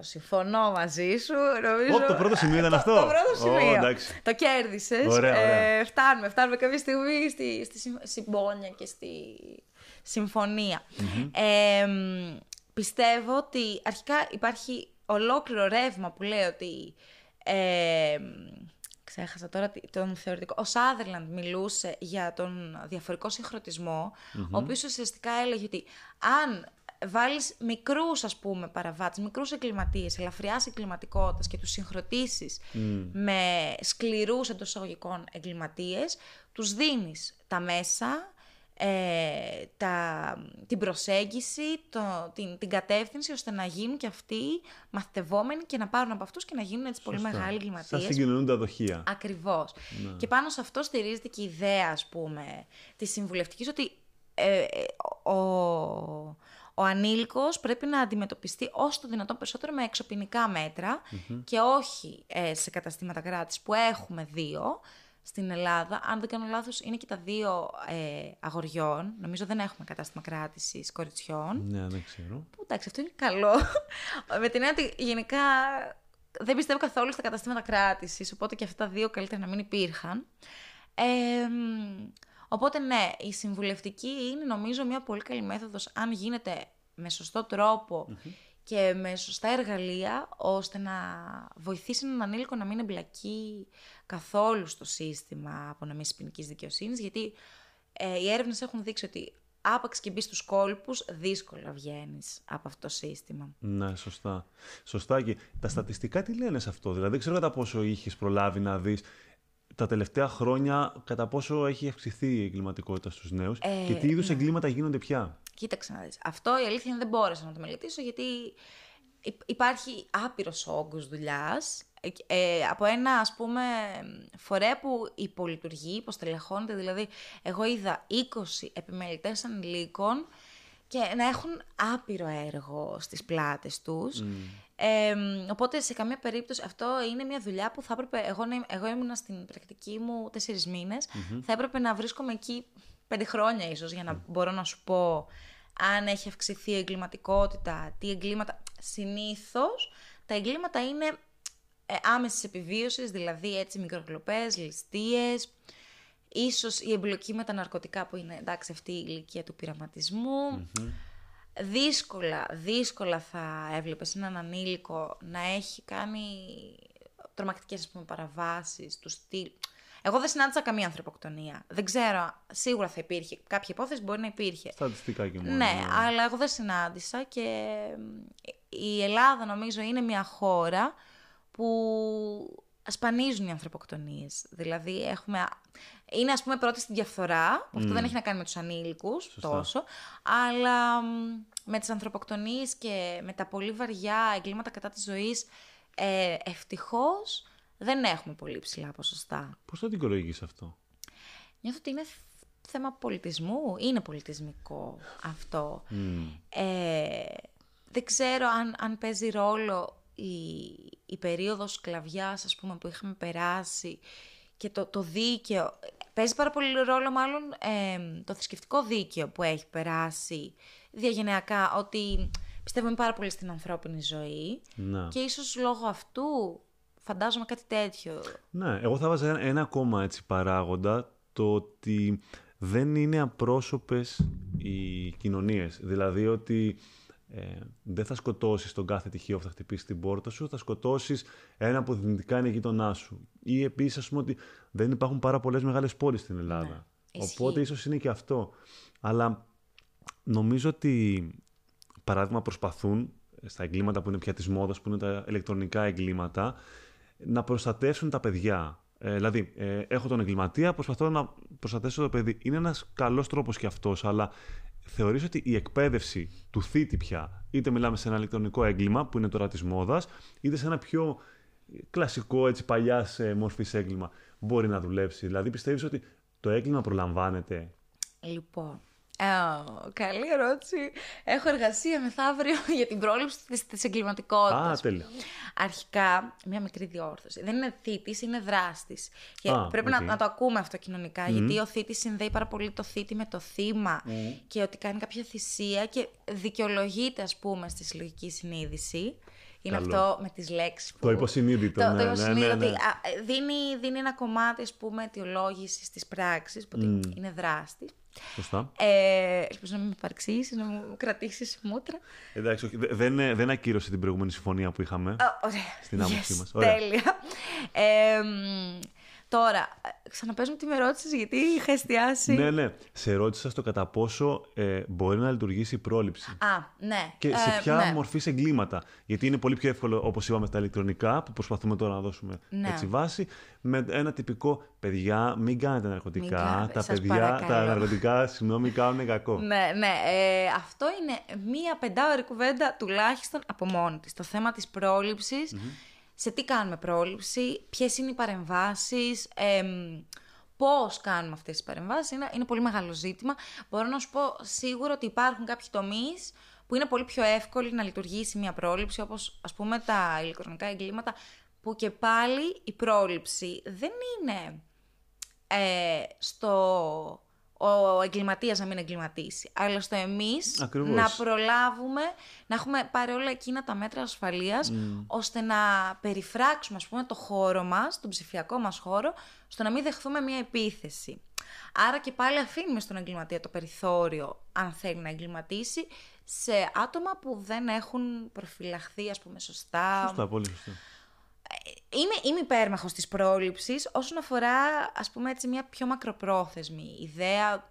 συμφωνώ μαζί σου. Νομίζω, το πρώτο σημείο ήταν αυτό. Το, πρώτο σημείο. Oh, το κέρδισες. Ε, φτάνουμε, φτάνουμε κάποια στιγμή στη, στη συμπόνια και στη συμφωνια πιστεύω ότι αρχικά υπάρχει ολόκληρο ρεύμα που λέει ότι. Ε, ξέχασα τώρα τον θεωρητικό. Ο Σάδερλαντ μιλούσε για τον διαφορικό ο οποίος ουσιαστικά έλεγε ότι αν βάλεις μικρούς ας πούμε παραβάτες, μικρούς εγκληματίες, ελαφριάς εγκληματικότητας και τους συγχρονίσεις με σκληρούς εντός εισαγωγικών εγκληματίες, τους δίνεις τα μέσα, ε, τα, την προσέγγιση, το, την, την κατεύθυνση ώστε να γίνουν και αυτοί μαθητευόμενοι και να πάρουν από αυτούς και να γίνουν έτσι πολύ μεγάλοι εγκληματίες. Σαν συγκοινωνούν τα δοχεία. Ακριβώς. Ναι. Και πάνω σε αυτό στηρίζεται και η ιδέα, ας πούμε, της συμβουλευτικής ότι ε, ε, ο, ο ανήλικος πρέπει να αντιμετωπιστεί όσο το δυνατόν περισσότερο με εξωπινικά και όχι ε, σε καταστήματα κράτης που έχουμε δύο, στην Ελλάδα, αν δεν κάνω λάθος, είναι και τα δύο ε, αγοριών. Νομίζω δεν έχουμε κατάστημα κράτησης κοριτσιών. Ναι, δεν ξέρω. Που εντάξει, αυτό είναι καλό. Με την έννοια ότι γενικά δεν πιστεύω καθόλου στα καταστήματα κράτησης, οπότε και αυτά τα δύο καλύτερα να μην υπήρχαν. Ε, οπότε ναι, η συμβουλευτική είναι νομίζω μια πολύ καλή μέθοδος αν γίνεται με σωστό και με σωστά εργαλεία ώστε να βοηθήσει έναν ανήλικο να μην εμπλακεί καθόλου στο σύστημα απονομής ποινικής δικαιοσύνης, γιατί ε, οι έρευνες έχουν δείξει ότι άπαξ και μπει στους κόλπους, δύσκολα βγαίνεις από αυτό το σύστημα. Ναι, σωστά. Σωστά και τα στατιστικά τι λένε σε αυτό; Δηλαδή, δεν ξέρω κατά πόσο είχες προλάβει να δεις τα τελευταία χρόνια κατά πόσο έχει αυξηθεί η εγκληματικότητα στους νέους ε, και τι είδους ναι. εγκλήματα γίνονται πια; Κοίταξε να δεις. Αυτό η αλήθεια είναι δεν μπόρεσα να το μελετήσω γιατί υπάρχει άπειρος όγκος δουλειάς. Ε, από ένα ας πούμε φορέα που υπολειτουργεί, υποστελεχώνεται, δηλαδή εγώ είδα 20 επιμελητές ανηλίκων και να έχουν άπειρο έργο στις πλάτες τους. Ε, οπότε σε καμία περίπτωση αυτό είναι μια δουλειά που θα έπρεπε, εγώ, εγώ ήμουνα στην πρακτική μου τέσσερις θα έπρεπε να βρίσκομαι εκεί πέντε χρόνια ίσως για να μπορώ να σου πω αν έχει αυξηθεί η εγκληματικότητα, τι εγκλήματα. Συνήθως τα εγκλήματα είναι ε, άμεσης επιβίωσης, δηλαδή έτσι μικροκλοπές, ληστείες, ίσως η εμπλοκή με τα ναρκωτικά που είναι εντάξει αυτή η ηλικία του πειραματισμου Δύσκολα, δύσκολα θα έβλεπες έναν ανήλικο να έχει κάνει τρομακτικές πούμε, παραβάσεις του στυλ. Εγώ δεν συνάντησα καμία ανθρωποκτονία. Δεν ξέρω, σίγουρα θα υπήρχε. Κάποια υπόθεση μπορεί να υπήρχε. Στατιστικά και μόνο. Ναι, ναι, αλλά εγώ δεν συνάντησα και η Ελλάδα νομίζω είναι μια χώρα που σπανίζουν οι ανθρωποκτονίες. Δηλαδή έχουμε... Είναι ας πούμε πρώτη στη διαφθορά, mm. αυτό δεν έχει να κάνει με τους ανήλικους τόσο, αλλά με τις ανθρωποκτονίες και με τα πολύ βαριά εγκλήματα κατά της ζωής, ε, ευτυχώς δεν έχουμε πολύ ψηλά ποσοστά. Πώς θα δικαιολογείς αυτό; Νιώθω ότι είναι θέμα πολιτισμού, είναι πολιτισμικό αυτό. Ε, δεν ξέρω αν, αν παίζει ρόλο η, η περίοδος σκλαβιάς, ας πούμε, που είχαμε περάσει και το, το δίκαιο. Παίζει πάρα πολύ ρόλο μάλλον ε, το θρησκευτικό δίκαιο που έχει περάσει διαγενειακά, ότι πιστεύουμε πάρα πολύ στην ανθρώπινη ζωή Ναι. και ίσως λόγω αυτού φαντάζομαι κάτι τέτοιο. Ναι, εγώ θα βάζα ένα, ένα ακόμα έτσι παράγοντα, το ότι δεν είναι απρόσωπες οι κοινωνίες. Δηλαδή ότι ε, δεν θα σκοτώσεις τον κάθε τυχαίο που θα χτυπήσει την πόρτα σου, θα σκοτώσεις ένα που δυνητικά είναι γείτονά σου. Ή επίσης, ας πούμε, ότι δεν υπάρχουν πάρα πολλές μεγάλες πόλεις στην Ελλάδα. Ναι, ισχύει. Οπότε ίσως είναι και αυτό. Αλλά νομίζω ότι, παράδειγμα, προσπαθούν στα εγκλήματα που είναι πια της μόδας, που είναι τα ηλεκτρονικά εγκλήματα, να προστατεύσουν τα παιδιά. Ε, δηλαδή, ε, έχω τον εγκληματία, προσπαθώ να προστατεύσω το παιδί. Είναι ένας καλός τρόπος και αυτός, αλλά θεωρείς ότι η εκπαίδευση του θήτη πια, είτε μιλάμε σε ένα ηλεκτρονικό έγκλημα, που είναι τώρα της μόδας, είτε σε ένα πιο κλασικό, έτσι, παλιάς ε, μορφής έγκλημα, μπορεί να δουλέψει. Δηλαδή, πιστεύεις ότι το έγκλημα προλαμβάνεται; Λοιπόν, ε, καλή ερώτηση. Έχω εργασία μεθαύριο για την πρόληψη της, της εγκληματικότητας. Α, τέλεια. Αρχικά, μια μικρή διόρθωση. Δεν είναι θύτης, είναι δράστης. Και Α, πρέπει οκ. να, να το ακούμε αυτό κοινωνικά, γιατί ο θύτης συνδέει πάρα πολύ το θύτη με το θύμα και ότι κάνει κάποια θυσία και δικαιολογείται, ας πούμε, στη συλλογική συνείδηση. Είναι Καλό. αυτό με τις λέξεις που... Το υποσυνείδητο, Το, ναι, το ναι, υποσυνείδητο, ναι, ναι. ότι, α, ε, δίνει, δίνει ένα κομμάτι, ας πούμε, αιτιολόγησης της πράξης, που ότι είναι δράστης. Σωστά. Ε, ελπίζω να μην με παρεξήσεις, να μου κρατήσεις μούτρα. Εντάξει, όχι, δε- δεν, ε, δεν ακύρωσε την προηγούμενη συμφωνία που είχαμε. Α, ωραία. Στην άποψή Yes, μας. Ωραία. Τέλεια. Ε, μ, τώρα, ε, ξαναπες μου τι με ρώτησες, γιατί είχα εστιάσει... Ναι, ναι. Σε ρώτησα στο κατά πόσο ε, μπορεί να λειτουργήσει η πρόληψη. Α, ναι. Και σε Ε, ποια ναι. μορφή εγκλήματα. Γιατί είναι πολύ πιο εύκολο, όπως είπαμε, στα ηλεκτρονικά, που προσπαθούμε τώρα να δώσουμε Ναι. έτσι βάση, με ένα τυπικό παιδιά, μην κάνετε ναρκωτικά. Μην κάνετε, τα σας παιδιά, τα παρακαλώ». ναρκωτικά, συγγνώμη, κάνουν κακό. Ναι, ναι. Ε, αυτό είναι μία πεντάωρη κουβέντα τουλάχιστον από μόνη της. Το θέμα της προληψης Σε τι κάνουμε πρόληψη, ποιες είναι οι παρεμβάσεις, εμ, πώς κάνουμε αυτές τις παρεμβάσεις. Είναι, είναι πολύ μεγάλο ζήτημα. Μπορώ να σου πω σίγουρα ότι υπάρχουν κάποιοι τομείς που είναι πολύ πιο εύκολοι να λειτουργήσει μια πρόληψη, όπως ας πούμε τα ηλεκτρονικά εγκλήματα, που και πάλι η πρόληψη δεν είναι ε, στο ο εγκληματίας να μην εγκληματίσει, αλλά στο εμείς Ακριβώς. να προλάβουμε, να έχουμε πάρει όλα εκείνα τα μέτρα ασφαλείας, ώστε να περιφράξουμε, ας πούμε, το χώρο μας, τον ψηφιακό μας χώρο, στο να μην δεχθούμε μια επίθεση. Άρα και πάλι αφήνουμε στον εγκληματία το περιθώριο, αν θέλει να εγκληματίσει, σε άτομα που δεν έχουν προφυλαχθεί, ας πούμε, σωστά, Σωστά, πολύ σωστά. Είμαι, είμαι υπέρμαχος της πρόληψης όσον αφορά, ας πούμε έτσι, μια πιο μακροπρόθεσμη ιδέα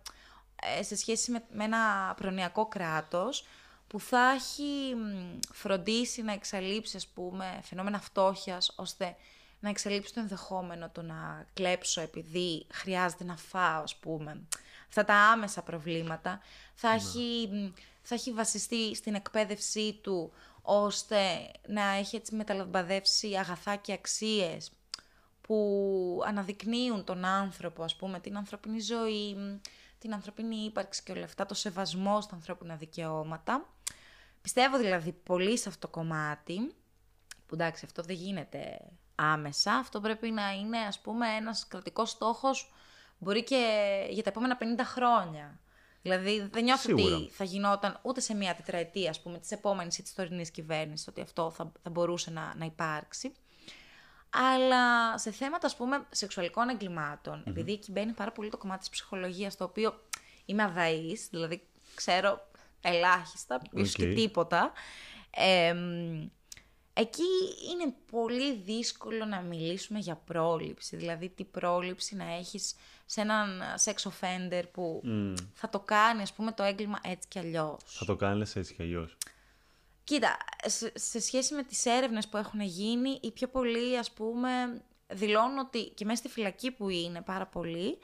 ε, σε σχέση με, με ένα προνοιακό κράτος που θα έχει μ, φροντίσει να εξαλείψει, ας πούμε, φαινόμενα φτώχειας, ώστε να εξαλείψει το ενδεχόμενο του να κλέψω επειδή χρειάζεται να φάω, ας πούμε. Αυτά τα άμεσα προβλήματα. Θα, έχει, μ, θα έχει βασιστεί στην εκπαίδευσή του, ώστε να έχει έτσι μεταλαμπαδεύσει αγαθά και αξίες που αναδεικνύουν τον άνθρωπο, ας πούμε, την ανθρώπινη ζωή, μ, την ανθρώπινη ύπαρξη και όλα αυτά, το σεβασμό στα ανθρώπινα δικαιώματα. Πιστεύω δηλαδή πολύ σε αυτό το κομμάτι, που εντάξει αυτό δεν γίνεται άμεσα, αυτό πρέπει να είναι ας πούμε ένας κρατικός στόχος, μπορεί και για τα επόμενα 50 χρόνια. Δηλαδή δεν νιώθω Σίγουρα. ότι θα γινόταν ούτε σε μία τετραετία, ας πούμε, της επόμενης ή της τωρινής κυβέρνησης, ότι αυτό θα, θα μπορούσε να, να υπάρξει. Αλλά σε θέματα, ας πούμε, σεξουαλικών εγκλημάτων, επειδή εκεί μπαίνει πάρα πολύ το κομμάτι της ψυχολογίας, το οποίο είμαι αδαής, δηλαδή ξέρω ελάχιστα, ίσως και Οκ. τίποτα, εμ, εκεί είναι πολύ δύσκολο να μιλήσουμε για πρόληψη. Δηλαδή, τι πρόληψη να έχεις σε έναν sex offender που θα το κάνει, ας πούμε, το έγκλημα έτσι κι αλλιώς. Θα το κάνεις λες έτσι κι αλλιώς. Κοίτα, σε, σε σχέση με τις έρευνες που έχουν γίνει, οι πιο πολλοί, ας πούμε, δηλώνουν ότι και μέσα στη φυλακή που είναι πάρα πολλοί,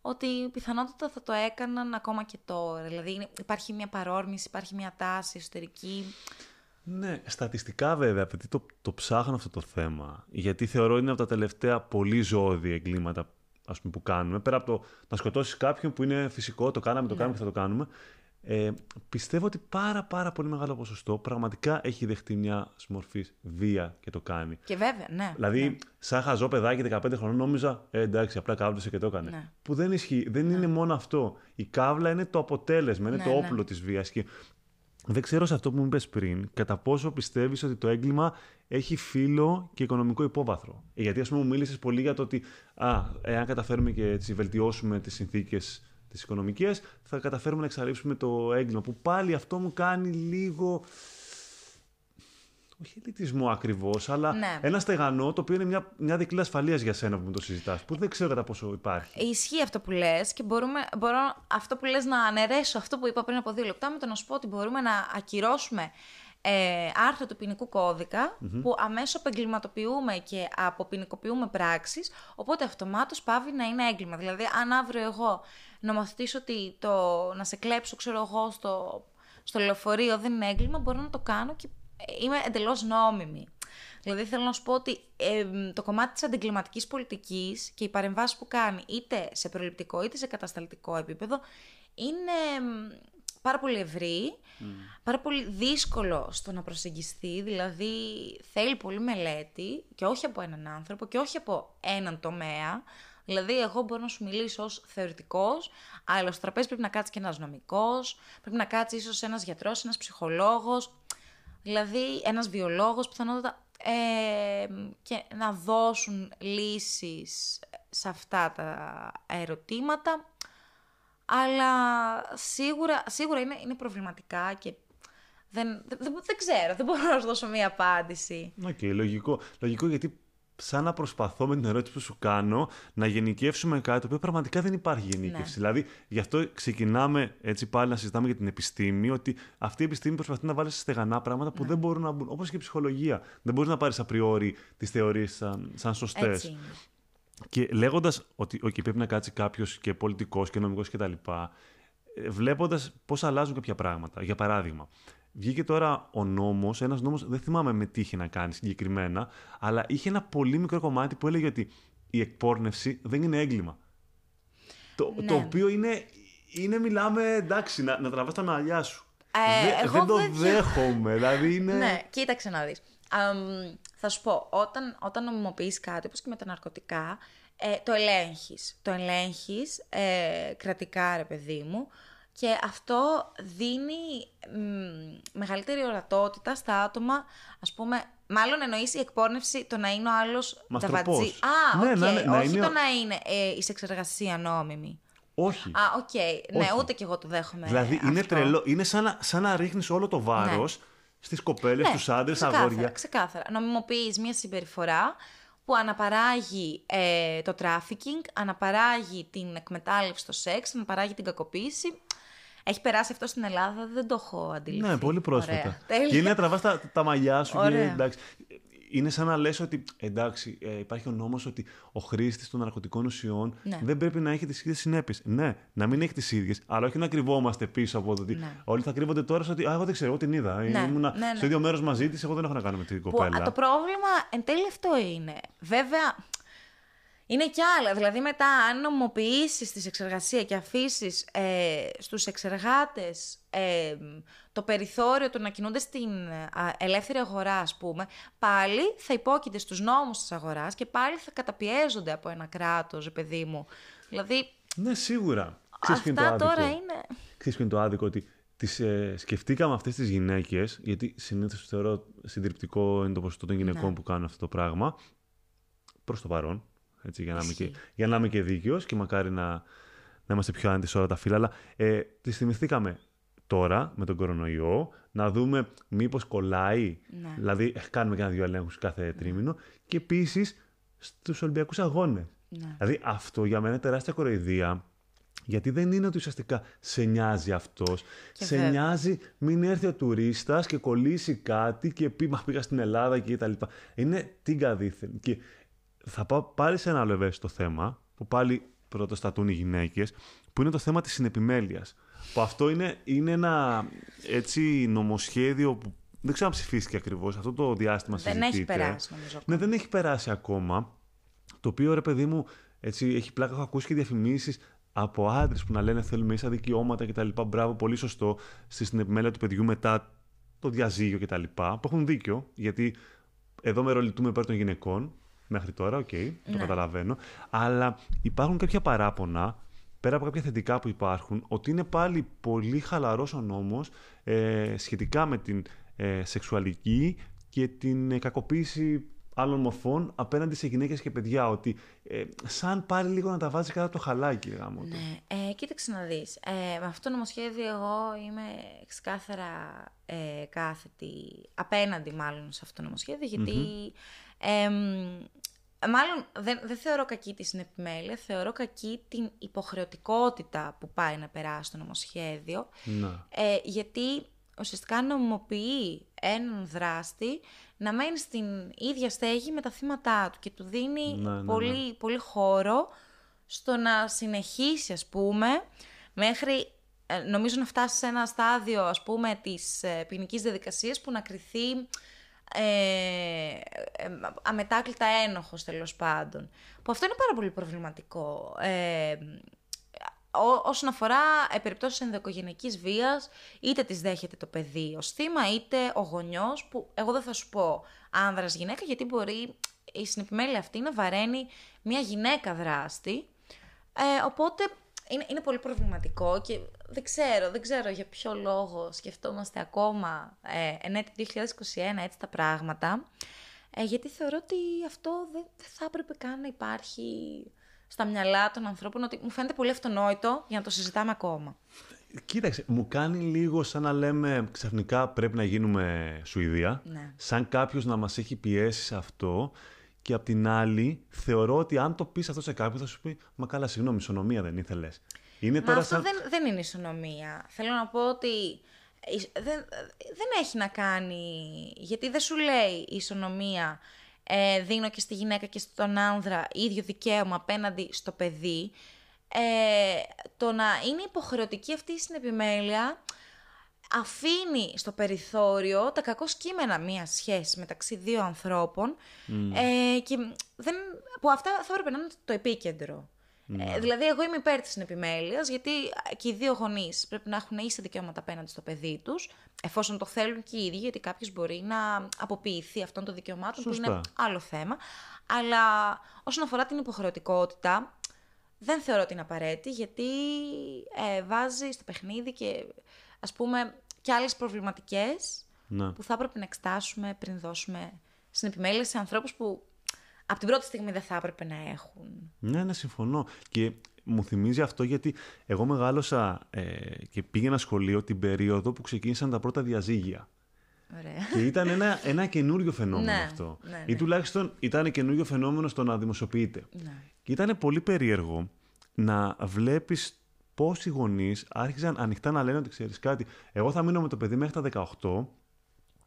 ότι πιθανότατα θα το έκαναν ακόμα και τώρα. Δηλαδή είναι- υπάρχει μια παρόρμηση, υπάρχει μια τάση εσωτερική. Ναι, στατιστικά βέβαια, επειδή το, το ψάχνω αυτό το θέμα, γιατί θεωρώ είναι από τα τελευταία πολύ ζώδια εγκλήματα ας πούμε, που κάνουμε, πέρα από το να σκοτώσεις κάποιον που είναι φυσικό, το κάναμε, το κάνουμε και θα το κάνουμε, Ε, πιστεύω ότι πάρα πάρα πολύ μεγάλο ποσοστό πραγματικά έχει δεχτεί μια μορφή βία και το κάνει. Και βέβαια, ναι. Δηλαδή, ναι. σαν χαζό παιδάκι 15 χρονών, νόμιζα, ε, εντάξει, απλά κάβλωσε και το έκανε. Ναι. Που δεν ισχύει. Δεν είναι μόνο αυτό. Η κάβλα είναι το αποτέλεσμα, είναι Ναι, το ναι. όπλο της βίας. Και δεν ξέρω σε αυτό που μου είπες πριν, κατά πόσο πιστεύεις ότι το έγκλημα έχει φύλλο και οικονομικό υπόβαθρο. Ε, Γιατί, ας πούμε, μου μίλησες πολύ για το ότι, α, εάν καταφέρουμε και έτσι βελτιώσουμε τις συνθήκες τις οικονομικές, θα καταφέρουμε να εξαλείψουμε το έγκλημα. Που πάλι αυτό μου κάνει λίγο όχι ελιτισμό ακριβώς, αλλά Ναι. ένα στεγανό το οποίο είναι μια, μια δικλή ασφαλείας για σένα που μου το συζητάς, που δεν ξέρω κατά πόσο υπάρχει. Ισχύει αυτό που λες και μπορούμε, μπορώ αυτό που λες να αναιρέσω αυτό που είπα πριν από δύο λεπτά με το να σου πω ότι μπορούμε να ακυρώσουμε ε, άρθρο του ποινικού κώδικα που αμέσως απεγκληματοποιούμε και αποποινικοποιούμε πράξεις οπότε αυτομάτως πάβει να είναι έγκλημα. Δηλαδή αν αύριο εγώ νομοθετήσω ότι το να σε κλέψω ξέρω εγώ στο, στο λεωφορείο δεν είναι έγκλημα μπορώ να το κάνω και είμαι εντελώς νόμιμη. Δηλαδή θέλω να σου πω ότι ε, το κομμάτι της αντιγκληματικής πολιτικής και οι παρεμβάσεις που κάνει είτε σε προληπτικό είτε σε κατασταλτικό επίπεδο είναι μ, πάρα πολύ ευρύ, πάρα πολύ δύσκολο στο να προσεγγιστεί, δηλαδή θέλει πολύ μελέτη και όχι από έναν άνθρωπο και όχι από έναν τομέα. Δηλαδή, εγώ μπορώ να σου μιλήσω ως θεωρητικός, αλλά στο τραπέζι πρέπει να κάτσεις και ένας νομικός, πρέπει να κάτσεις ίσως ένας γιατρός, ένας ψυχολόγος, δηλαδή ένας βιολόγος πιθανότατα ε, και να δώσουν λύσεις σε αυτά τα ερωτήματα αλλά σίγουρα, σίγουρα είναι, είναι προβληματικά και δεν, δεν, δεν, δεν ξέρω, δεν μπορώ να σου δώσω μία απάντηση. Οκ, λογικό. Λογικό γιατί σαν να προσπαθώ με την ερώτηση που σου κάνω να γενικεύσουμε κάτι το οποίο πραγματικά δεν υπάρχει γενίκευση. Ναι. Δηλαδή, γι' αυτό ξεκινάμε έτσι πάλι να συζητάμε για την επιστήμη, ότι αυτή η επιστήμη προσπαθεί να βάλει σε στεγανά πράγματα Ναι. που δεν μπορούν να μπουν. Όπως και η ψυχολογία. Δεν μπορείς να πάρεις a priori τις θεωρίες σαν, σαν σωστές. Έτσι είναι. Και λέγοντας ότι okay, πρέπει να κάτσει κάποιος και πολιτικός και νομικός κτλ., βλέποντας πώς αλλάζουν κάποια πράγματα. Για παράδειγμα, βγήκε τώρα ο νόμος, ένας νόμος, δεν θυμάμαι με τι είχε να κάνει συγκεκριμένα, αλλά είχε ένα πολύ μικρό κομμάτι που έλεγε ότι η εκπόρνευση δεν είναι έγκλημα. Το, Ναι. το οποίο είναι, είναι, μιλάμε, εντάξει, να, να τραβάς τα μαλλιά σου. Ε, Δε- εγώ δεν το δεν- δέχομαι. Δηλαδή είναι. Ναι, κοίταξε να δεις. Αμ, θα σου πω, όταν, όταν νομιμοποιείς κάτι, όπως και με τα ναρκωτικά, ε, το ελέγχεις. Το ελέγχεις ε, κρατικά, ρε παιδί μου, και αυτό δίνει μ, μεγαλύτερη ορατότητα στα άτομα, ας πούμε, μάλλον εννοείς η εκπόρνευση το να είναι ο άλλος Μαστροπός. νταβατζή. Α, Ναι, οκ, να είναι- να όχι είναι το ο- να είναι ε, η σεξεργασία νόμιμη. Όχι. Α, οκ, ναι, Όχι. ούτε κι εγώ το δέχομαι Δηλαδή είναι αυτό. τρελό. Είναι σαν να, σαν να ρίχνεις όλο το βάρος στις στις κοπέλες, Ναι, στους άντρες, ξεκάθαρα, αγόρια. Ξεκάθαρα. Νομιμοποιείς μια συμπεριφορά που αναπαράγει ε, το τράφικινγκ, αναπαράγει την εκμετάλλευση στο σεξ, αναπαράγει την κακοποίηση. Έχει περάσει αυτό στην Ελλάδα, δεν το έχω αντιληφθεί. Ναι, πολύ πρόσφατα. Ωραία. Τέλεια. Και είναι να τραβάς τα, τα μαλλιά σου. Και, Ωραία. εντάξει, είναι σαν να λες ότι εντάξει, ε, υπάρχει ο νόμος ότι ο χρήστης των ναρκωτικών ουσιών Ναι. δεν πρέπει να έχει τις ίδιες συνέπειες. Ναι, να μην έχει τις ίδιες, αλλά όχι να κρυβόμαστε πίσω από το ότι Ναι. όλοι θα κρύβονται τώρα στο ότι «Α, εγώ δεν ξέρω, εγώ την είδα. Ναι, Ήμουνα ναι, ναι. στο ίδιο μέρος μαζί της, εγώ δεν έχω να κάνω με την Που, κοπέλα. α, το πρόβλημα εν τέλει αυτό είναι. Βέβαια, είναι κι άλλα. Δηλαδή, μετά, αν νομοποιήσεις τη εξεργασία και αφήσεις ε, στους εξεργάτες ε, το περιθώριο του να κινούνται στην α, ελεύθερη αγορά, ας πούμε, πάλι θα υπόκειται στους νόμους της αγοράς και πάλι θα καταπιέζονται από ένα κράτος, ρε παιδί μου. Δηλαδή, Ναι, σίγουρα. Ξέρεις ποιο είναι το αυτά τώρα άδικο; είναι. Ξέρεις ποιο είναι το άδικο, ότι τις, ε, σκεφτήκαμε αυτές τις γυναίκες, γιατί συνήθως θεωρώ συντριπτικό είναι το ποσοστό των γυναικών Ναι. που κάνουν αυτό το πράγμα, προς το παρόν, έτσι, για, να είμαι και, Ισχύει. για να είμαι και δίκαιος και μακάρι να, να είμαστε πιο άνετοι σε όλα τα φύλλα, αλλά ε, τις θυμηθήκαμε τώρα με τον κορονοϊό, να δούμε μήπως κολλάει, Ναι. δηλαδή ε, κάνουμε και ένα-δυο ελέγχους κάθε τρίμηνο και επίσης στους Ολυμπιακούς Αγώνες. Ναι. Δηλαδή αυτό για μένα είναι τεράστια κοροϊδία. Γιατί δεν είναι ότι ουσιαστικά σε νοιάζει αυτός. Και Σε βέβαια. νοιάζει μην έρθει ο τουρίστας και κολλήσει κάτι και πει Μα πήγα στην Ελλάδα και τα λοιπά. Είναι την καδίθεν. Και θα πάω πάλι σε ένα άλλο ευαίσθητο θέμα που πάλι πρωτοστατούν οι γυναίκες, που είναι το θέμα της συνεπιμέλειας. Που αυτό είναι, είναι ένα έτσι νομοσχέδιο που δεν ξέρω αν ψηφίστηκε ακριβώς. Αυτό το διάστημα Δεν συζητείται. έχει περάσει, νομίζω. Ναι, δεν έχει περάσει ακόμα. Το οποίο ρε παιδί μου, έτσι, έχει πλάκα. Έχω ακούσει και διαφημίσεις. από άντρες που να λένε θέλουμε ίσα δικαιώματα κτλ. Μπράβο, πολύ σωστό. Στη επιμέλεια του παιδιού μετά το διαζύγιο κτλ. Που έχουν δίκιο, γιατί εδώ μεροληπτούμε υπέρ των γυναικών μέχρι τώρα, OK, okay, το ναι. καταλαβαίνω. Αλλά υπάρχουν κάποια παράπονα, πέρα από κάποια θετικά που υπάρχουν, ότι είναι πάλι πολύ χαλαρός ο νόμος ε, σχετικά με την ε, σεξουαλική και την ε, κακοποίηση άλλων μορφών απέναντι σε γυναίκες και παιδιά. Ότι ε, σαν πάλι λίγο να τα βάζει κάτω το χαλάκι, γάμο Ναι, ε, κοίταξε να δεις. Ε, με αυτό το νομοσχέδιο εγώ είμαι ξεκάθαρα ε, κάθετη, απέναντι μάλλον σε αυτό το νομοσχέδιο, γιατί... Ε, μάλλον δεν, δεν θεωρώ κακή τη συνεπιμέλεια, θεωρώ κακή την υποχρεωτικότητα που πάει να περάσει το νομοσχέδιο. Ναι. Ε, γιατί ουσιαστικά νομιμοποιεί έναν δράστη να μένει στην ίδια στέγη με τα θύματά του και του δίνει ναι, ναι, πολύ, ναι. πολύ χώρο στο να συνεχίσει, ας πούμε, μέχρι ε, νομίζω να φτάσει σε ένα στάδιο, ας πούμε, της ε, ποινικής διαδικασίας που να κριθεί ε, ε, αμετάκλητα ένοχος, τέλος πάντων. Που αυτό είναι πάρα πολύ προβληματικό. Ε, Ό, όσον αφορά ε, περιπτώσεις ενδοοικογενειακής βίας, είτε τις δέχεται το παιδί ως θύμα, είτε ο γονιός, που εγώ δεν θα σου πω άνδρας γυναίκα, γιατί μπορεί η συνεπιμέλεια αυτή να βαραίνει μια γυναίκα δράστη. Ε, οπότε είναι, είναι πολύ προβληματικό και δεν ξέρω, δεν ξέρω για ποιο λόγο σκεφτόμαστε ακόμα ε, εν 2021 έτσι τα πράγματα. Ε, γιατί θεωρώ ότι αυτό δεν, δεν θα έπρεπε καν να υπάρχει στα μυαλά των ανθρώπων ότι μου φαίνεται πολύ αυτονόητο για να το συζητάμε ακόμα. Κοίταξε, μου κάνει λίγο σαν να λέμε ξαφνικά πρέπει να γίνουμε Σουηδία. Ναι. Σαν κάποιος να μας έχει πιέσει σε αυτό. Και απ' την άλλη, θεωρώ ότι αν το πεις αυτό σε κάποιον, θα σου πει Μα καλά, συγγνώμη, ισονομία δεν ήθελες. Είναι Μα τώρα αυτό σαν... δεν, δεν είναι ισονομία. Θέλω να πω ότι δεν, δεν έχει να κάνει. Γιατί δεν σου λέει η ισονομία ε, δίνω και στη γυναίκα και στον άνδρα ίδιο δικαίωμα απέναντι στο παιδί, ε, το να είναι υποχρεωτική αυτή η συνεπιμέλεια αφήνει στο περιθώριο τα κακό κείμενα μία σχέσης μεταξύ δύο ανθρώπων ε, και δεν, που αυτά θα έπρεπε να είναι το επίκεντρο. Ναι. Ε, δηλαδή, εγώ είμαι υπέρ της επιμέλεια, γιατί και οι δύο γονείς πρέπει να έχουν ίσα δικαιώματα απέναντι στο παιδί τους, εφόσον το θέλουν και οι ίδιοι, γιατί κάποιος μπορεί να αποποιηθεί αυτών των δικαιωμάτων, Σωστά. που είναι άλλο θέμα. Αλλά όσον αφορά την υποχρεωτικότητα, δεν θεωρώ ότι είναι απαραίτητη, γιατί ε, βάζει στο παιχνίδι και ας πούμε και άλλες προβληματικές ναι. που θα έπρεπε να εξτάσουμε πριν δώσουμε στην επιμέλεια σε ανθρώπους που από την πρώτη στιγμή δεν θα έπρεπε να έχουν. Ναι, ναι, συμφωνώ. Και μου θυμίζει αυτό γιατί εγώ μεγάλωσα ε, και πήγαινα σχολείο την περίοδο που ξεκίνησαν τα πρώτα διαζύγια. Ωραία. Και ήταν ένα, ένα καινούριο φαινόμενο Ναι, αυτό. ναι, ναι. Ή τουλάχιστον ήταν καινούριο φαινόμενο στο να δημοσιοποιείται. Ναι. Και ήταν πολύ περίεργο να βλέπεις πώς οι γονείς άρχιζαν ανοιχτά να λένε ότι ξέρεις κάτι. Εγώ θα μείνω με το παιδί μέχρι τα 18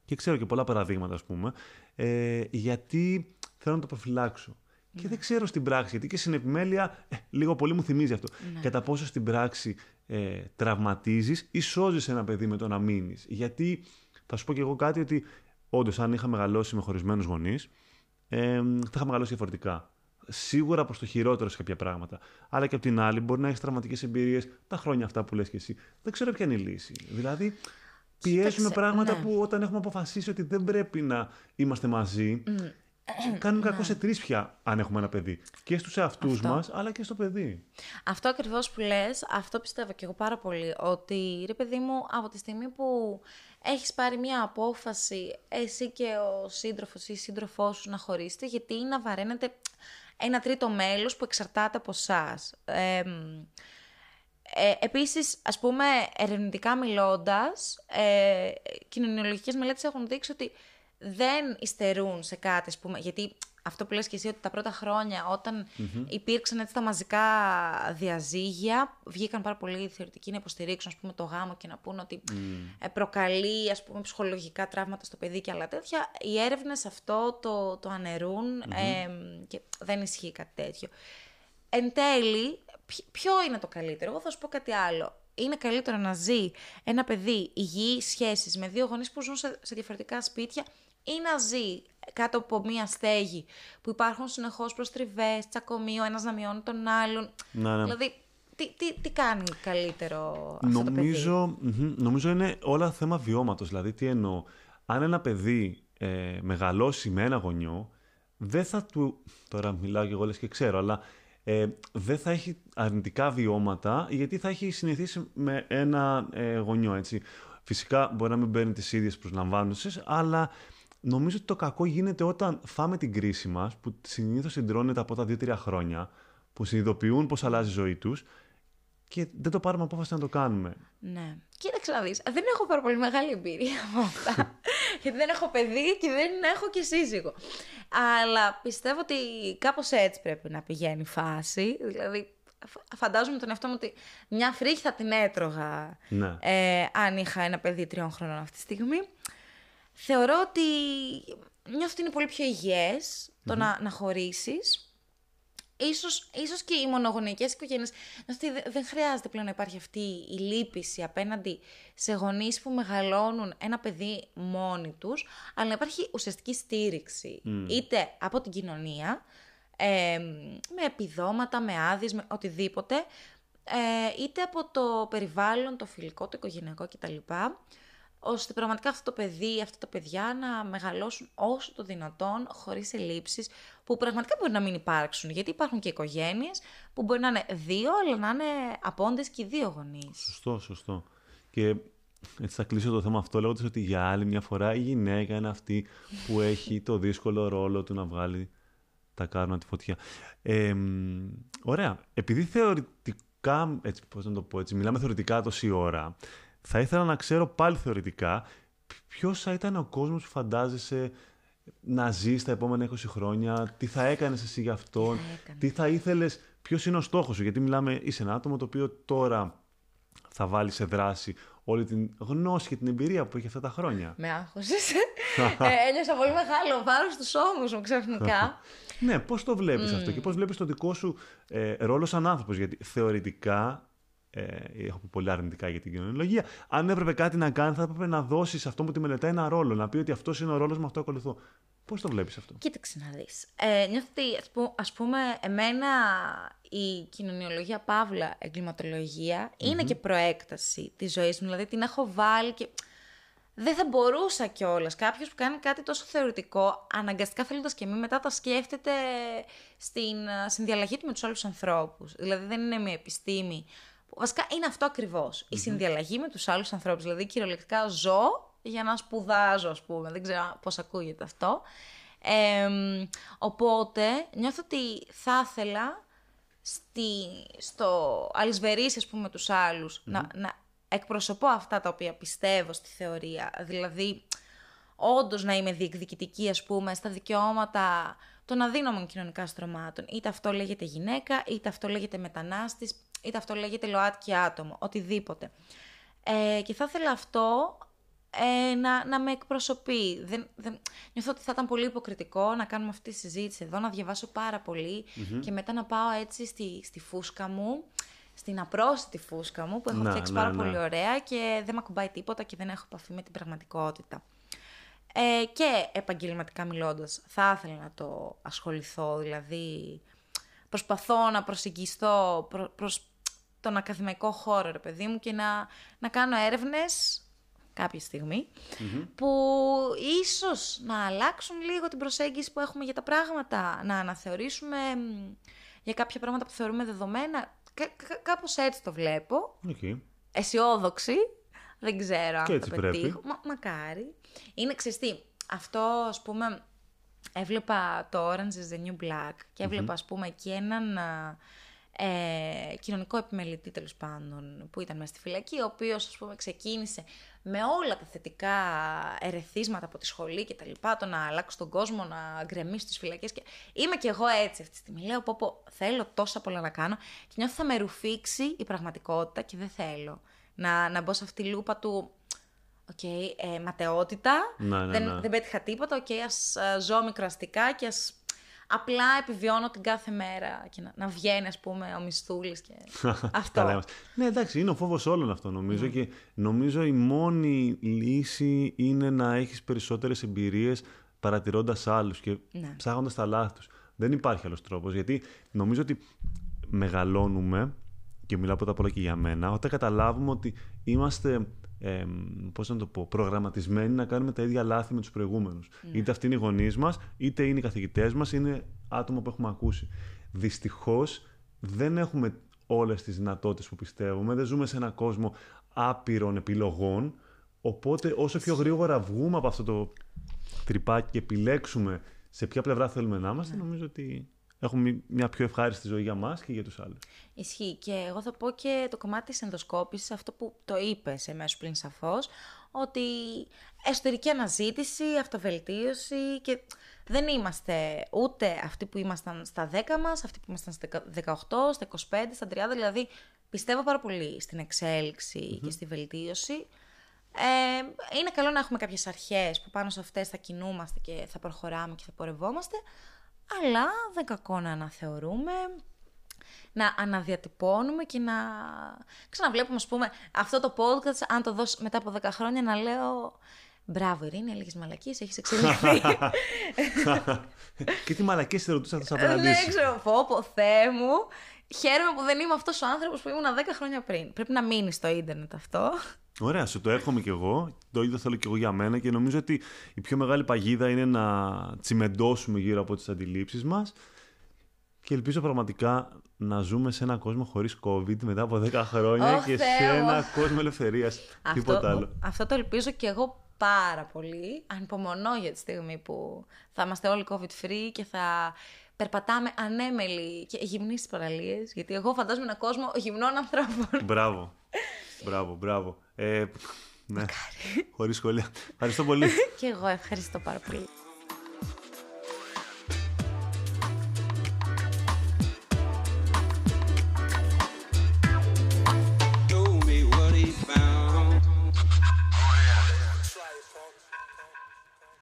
και ξέρω και πολλά παραδείγματα, ας πούμε, ε, γιατί θέλω να το προφυλάξω. Και δεν ξέρω στην πράξη, γιατί και στην επιμέλεια ε, λίγο πολύ μου θυμίζει αυτό. Ναι. Κατά πόσο στην πράξη ε, τραυματίζεις ή σώζεις ένα παιδί με το να μείνεις. Γιατί θα σου πω και εγώ κάτι ότι όντως αν είχα μεγαλώσει με χωρισμένους γονείς, ε, θα είχα μεγαλώσει διαφορετικά. Σίγουρα προς το χειρότερο σε κάποια πράγματα. Αλλά και απ' την άλλη, μπορεί να έχεις τραυματικές εμπειρίες τα χρόνια αυτά που λες και εσύ. Δεν ξέρω ποια είναι η λύση. Δηλαδή, πιέζουμε Κοίταξε, πράγματα ναι. που όταν έχουμε αποφασίσει ότι δεν πρέπει να είμαστε μαζί, κάνουμε κακό σε τρεις πια αν έχουμε ένα παιδί. Και στους εαυτούς Ναι. Αυτό. μας, αλλά και στο παιδί. Αυτό ακριβώς που λες, αυτό πιστεύω και εγώ πάρα πολύ. Ότι ρε παιδί μου, από τη στιγμή που έχεις πάρει μια απόφαση, εσύ και ο σύντροφος ή η σύντροφός σου να χωρίσετε, γιατί να βαραίνετε ένα τρίτο μέλος που εξαρτάται από εσάς. Ε, ε, επίσης, ας πούμε, ερευνητικά μιλώντας, ε, κοινωνιολογικές μελέτες έχουν δείξει ότι δεν υστερούν σε κάτι, ας πούμε, γιατί αυτό που λες και εσύ ότι τα πρώτα χρόνια όταν υπήρξαν έτσι τα μαζικά διαζύγια, βγήκαν πάρα πολλοί θεωρητικοί να υποστηρίξουν ας πούμε, το γάμο και να πούνε ότι ε, προκαλεί ας πούμε, ψυχολογικά τραύματα στο παιδί και άλλα τέτοια. Οι έρευνες αυτό το, το αναιρούν ε, και δεν ισχύει κάτι τέτοιο. Εν τέλει, ποι- ποιο είναι το καλύτερο; Εγώ θα σου πω κάτι άλλο. Είναι καλύτερο να ζει ένα παιδί υγιής σχέσεις με δύο γονείς που ζουν σε, σε διαφορετικά σπίτια ή να ζει κάτω από μία στέγη που υπάρχουν συνεχώς προστριβές, τσακωμοί, ο ένας να μειώνει τον άλλον. Ναι, ναι. Δηλαδή, τι, τι, τι κάνει καλύτερο αυτό νομίζω, το παιδί; νομίζω είναι όλα θέμα βιώματος. Δηλαδή, τι εννοώ; Αν ένα παιδί ε, μεγαλώσει με ένα γονιό, δεν θα του... Τώρα μιλάω και εγώ λες και ξέρω, αλλά ε, δεν θα έχει αρνητικά βιώματα γιατί θα έχει συνηθίσει με ένα ε, γονιό, έτσι. Φυσικά μπορεί να μην παίρνει τις ίδιες προσλαμβάνωσες, αλλά νομίζω ότι το κακό γίνεται όταν φάμε την κρίση μας, που συνήθως συντρώνεται από τα 2-3 χρόνια, που συνειδητοποιούν πώς αλλάζει η ζωή τους και δεν το πάρουμε απόφαση να το κάνουμε. Ναι. Κοίταξε να δεις, δεν έχω πάρα πολύ μεγάλη εμπειρία από αυτά. γιατί δεν έχω παιδί και δεν έχω και σύζυγο. Αλλά πιστεύω ότι κάπως έτσι πρέπει να πηγαίνει η φάση. Δηλαδή, φαντάζομαι τον εαυτό μου ότι μια φρίχη θα την έτρωγα Ναι. ε, αν είχα ένα παιδί τριών χρόνων αυτή τη στιγμή. Θεωρώ ότι νιώθω ότι είναι πολύ πιο υγιές το να, να χωρίσεις. Ίσως, ίσως και οι μονογονεϊκές οικογένειες, νιώθω ότι δε- δεν χρειάζεται πλέον να υπάρχει αυτή η λύπηση απέναντι σε γονείς που μεγαλώνουν ένα παιδί μόνοι τους, αλλά να υπάρχει ουσιαστική στήριξη, είτε από την κοινωνία, ε, με επιδόματα, με άδειες, με οτιδήποτε, ε, είτε από το περιβάλλον, το φιλικό, το οικογενειακό κτλ. Ώστε πραγματικά αυτό το παιδί, αυτά τα παιδιά να μεγαλώσουν όσο το δυνατόν χωρίς ελλείψεις που πραγματικά μπορεί να μην υπάρξουν. Γιατί υπάρχουν και οικογένειες που μπορεί να είναι δύο, αλλά να είναι απόντες και οι δύο γονείς. Σωστό, σωστό. Και έτσι θα κλείσω το θέμα αυτό λέγοντας ότι για άλλη μια φορά η γυναίκα είναι αυτή που έχει το δύσκολο ρόλο του να βγάλει τα κάρνα τη φωτιά. Ε, μ, ωραία. Επειδή θεωρητικά, έτσι πώς να το πω έτσι, μιλάμε θεωρητικά τόση ώρα, θα ήθελα να ξέρω πάλι θεωρητικά ποιος θα ήταν ο κόσμος που φαντάζεσαι να ζει τα επόμενα 20 χρόνια, τι θα έκανες εσύ γι' αυτόν, έκανα. τι θα ήθελες, ποιος είναι ο στόχος σου, γιατί μιλάμε, είσαι ένα άτομο το οποίο τώρα θα βάλει σε δράση όλη την γνώση και την εμπειρία που έχει αυτά τα χρόνια. Με άγχωσες. ε, ένιωσα πολύ μεγάλο βάρος στους ώμους μου ξαφνικά. Ναι, πώς το βλέπεις αυτό και πώς βλέπεις το δικό σου ε, ρόλο σαν άνθρωπος, γιατί θεωρητικά, ε, έχω πει πολύ αρνητικά για την κοινωνιολογία, αν έπρεπε κάτι να κάνει θα έπρεπε να δώσεις αυτό που τη μελετάει ένα ρόλο, να πει ότι αυτός είναι ο ρόλος μου, αυτό ακολουθώ. Πώς το βλέπεις αυτό; Κοίταξε να δεις. Ε, νιώθω ότι, ας, που- ας πούμε, εμένα η κοινωνιολογία παύλα εγκληματολογία είναι και προέκταση της ζωής μου. Δηλαδή την έχω βάλει και δεν θα μπορούσα κιόλας. Κάποιος που κάνει κάτι τόσο θεωρητικό, αναγκαστικά θέλοντας και μη, μετά τα σκέφτεται στην ε, συνδιαλλαγή του με τους άλλους ανθρώπους. Δηλαδή δεν είναι μια επιστήμη. Που- Βασικά είναι αυτό ακριβώς, Η συνδιαλλαγή με τους άλλους ανθρώπους. Δηλαδή κυριολεκτικά ζω για να σπουδάζω, ας πούμε. Δεν ξέρω πώς ακούγεται αυτό. Ε, οπότε νιώθω ότι θα ήθελα στη, στο αλυσβερίσι, ας πούμε, με τους αλλους να, να εκπροσωπώ αυτά τα οποία πιστεύω στη θεωρία. Δηλαδή, όντως να είμαι διεκδικητική, ας πούμε, στα δικαιώματα των αδύναμων κοινωνικά στρωμάτων. Είτε αυτό λέγεται γυναίκα, είτε αυτό λέγεται μετανάστης, είτε αυτό λέγεται ΛΟΑΤΚΙ άτομο, οτιδήποτε. Ε, και θα ήθελα αυτό ε, να, να με εκπροσωπεί. Δεν, δεν, νιώθω ότι θα ήταν πολύ υποκριτικό να κάνουμε αυτή τη συζήτηση εδώ, να διαβάσω πάρα πολύ και μετά να πάω έτσι στη, στη φούσκα μου, στην απρόσιτη φούσκα μου που έχω Να, φτιάξει ναι, πάρα ναι. πολύ ωραία και δεν με ακουμπάει τίποτα και δεν έχω επαφή με την πραγματικότητα. Ε, και επαγγελματικά μιλώντας, θα ήθελα να το ασχοληθώ, δηλαδή προσπαθώ να προσεγγιστώ προ, προς τον ακαδημαϊκό χώρο, ρε παιδί μου, και να, να κάνω έρευνες κάποια στιγμή, που ίσως να αλλάξουν λίγο την προσέγγιση που έχουμε για τα πράγματα, να αναθεωρήσουμε μ, για κάποια πράγματα που θεωρούμε δεδομένα. Κα, κα- κάπως έτσι το βλέπω Okay. αισιόδοξη. Δεν ξέρω αν Και έτσι θα πρέπει. πετύχω. Μα, μακάρι. Είναι ξεστή. Αυτό, ας πούμε, έβλεπα το Orange is the New Black και έβλεπα, ας πούμε, εκεί έναν α, ε, κοινωνικό επιμελητή, τέλος πάντων, που ήταν μέσα στη φυλακή, ο οποίος, ας πούμε, ξεκίνησε με όλα τα θετικά ερεθίσματα από τη σχολή και τα λοιπά, το να αλλάξει τον κόσμο, να γκρεμίσει τις φυλακές και... Είμαι κι εγώ έτσι αυτή τη στιγμή. Λέω, πω, πω, θέλω τόσα πολλά να κάνω και νιώθω θα με ρουφήξει η πραγματικότητα και δεν θέλω να, να μπω σε αυτή τη λούπα του Οκ, ε, ματαιότητα, Ναι, ναι, δεν, ναι. δεν πέτυχα τίποτα, οκ, ας α, ζω μικροαστικά και ας απλά επιβιώνω την κάθε μέρα και να, να βγαίνει, ας πούμε, ο μισθούλης και αυτό. Καλά είμαστε. Ναι, εντάξει, είναι ο φόβος όλων αυτό νομίζω και νομίζω η μόνη λύση είναι να έχεις περισσότερες εμπειρίες παρατηρώντας άλλους και Ναι. ψάχνοντας τα λάθη τους. Δεν υπάρχει άλλος τρόπος γιατί νομίζω ότι μεγαλώνουμε και μιλάω πρώτα απ' όλα και για μένα, όταν καταλάβουμε ότι είμαστε ε, πώς να το πω, προγραμματισμένοι να κάνουμε τα ίδια λάθη με τους προηγούμενους. Ναι. Είτε αυτοί είναι οι γονείς μας, είτε είναι οι καθηγητές μας, είναι άτομα που έχουμε ακούσει. Δυστυχώς δεν έχουμε όλες τις δυνατότητες που πιστεύουμε, δεν ζούμε σε έναν κόσμο άπειρων επιλογών, οπότε όσο πιο γρήγορα βγούμε από αυτό το τρυπάκι και επιλέξουμε σε ποια πλευρά θέλουμε να είμαστε, νομίζω ότι έχουμε μια πιο ευχάριστη ζωή για μας και για τους άλλους. Ισχύει. Και εγώ θα πω και το κομμάτι της ενδοσκόπησης, αυτό που το είπες εμέσως πλην σαφώς, ότι εσωτερική αναζήτηση, αυτοβελτίωση και δεν είμαστε ούτε αυτοί που ήμασταν στα 10 μας, αυτοί που ήμασταν στα 18, στα 25, στα 30, δηλαδή πιστεύω πάρα πολύ στην εξέλιξη και στη βελτίωση. Ε, είναι καλό να έχουμε κάποιες αρχές που πάνω σε αυτές θα κινούμαστε και θα προχωράμε και θα πορευόμαστε, αλλά δεν κακό να αναθεωρούμε, να αναδιατυπώνουμε και να ξαναβλέπουμε, ας πούμε, αυτό το podcast, αν το δώσω μετά από 10 χρόνια, να λέω «Μπράβο Ειρήνη, έλεγες μαλακίες, έχεις εξελιχθεί». και τι μαλακές θα ρωτούσα θα σας ναι, απαντήσω. ξέρω, πω, πω, Θεέ μου. Χαίρομαι που δεν είμαι αυτός ο άνθρωπος που ήμουν 10 χρόνια πριν. Πρέπει να μείνει στο ίντερνετ αυτό. Ωραία, σου το εύχομαι κι εγώ. Το ίδιο θέλω κι εγώ για μένα και νομίζω ότι η πιο μεγάλη παγίδα είναι να τσιμεντώσουμε γύρω από τις αντιλήψεις μας και ελπίζω πραγματικά να ζούμε σε έναν κόσμο χωρίς COVID μετά από 10 χρόνια Ω, και Θεέ σε μου. ένα κόσμο ελευθερίας. Τίποτα άλλο. αυτό το ελπίζω και εγώ πάρα πολύ. Ανυπομονώ για τη στιγμή που θα είμαστε όλοι COVID free και θα περπατάμε ανέμελοι και γυμνοί στις παραλίες. Γιατί εγώ φαντάζομαι έναν κόσμο γυμνών ανθρώπων. Μπράβο. Μπράβο, μπράβο. Ε, ναι, χωρίς σχόλια. Ευχαριστώ πολύ. και εγώ ευχαριστώ πάρα πολύ.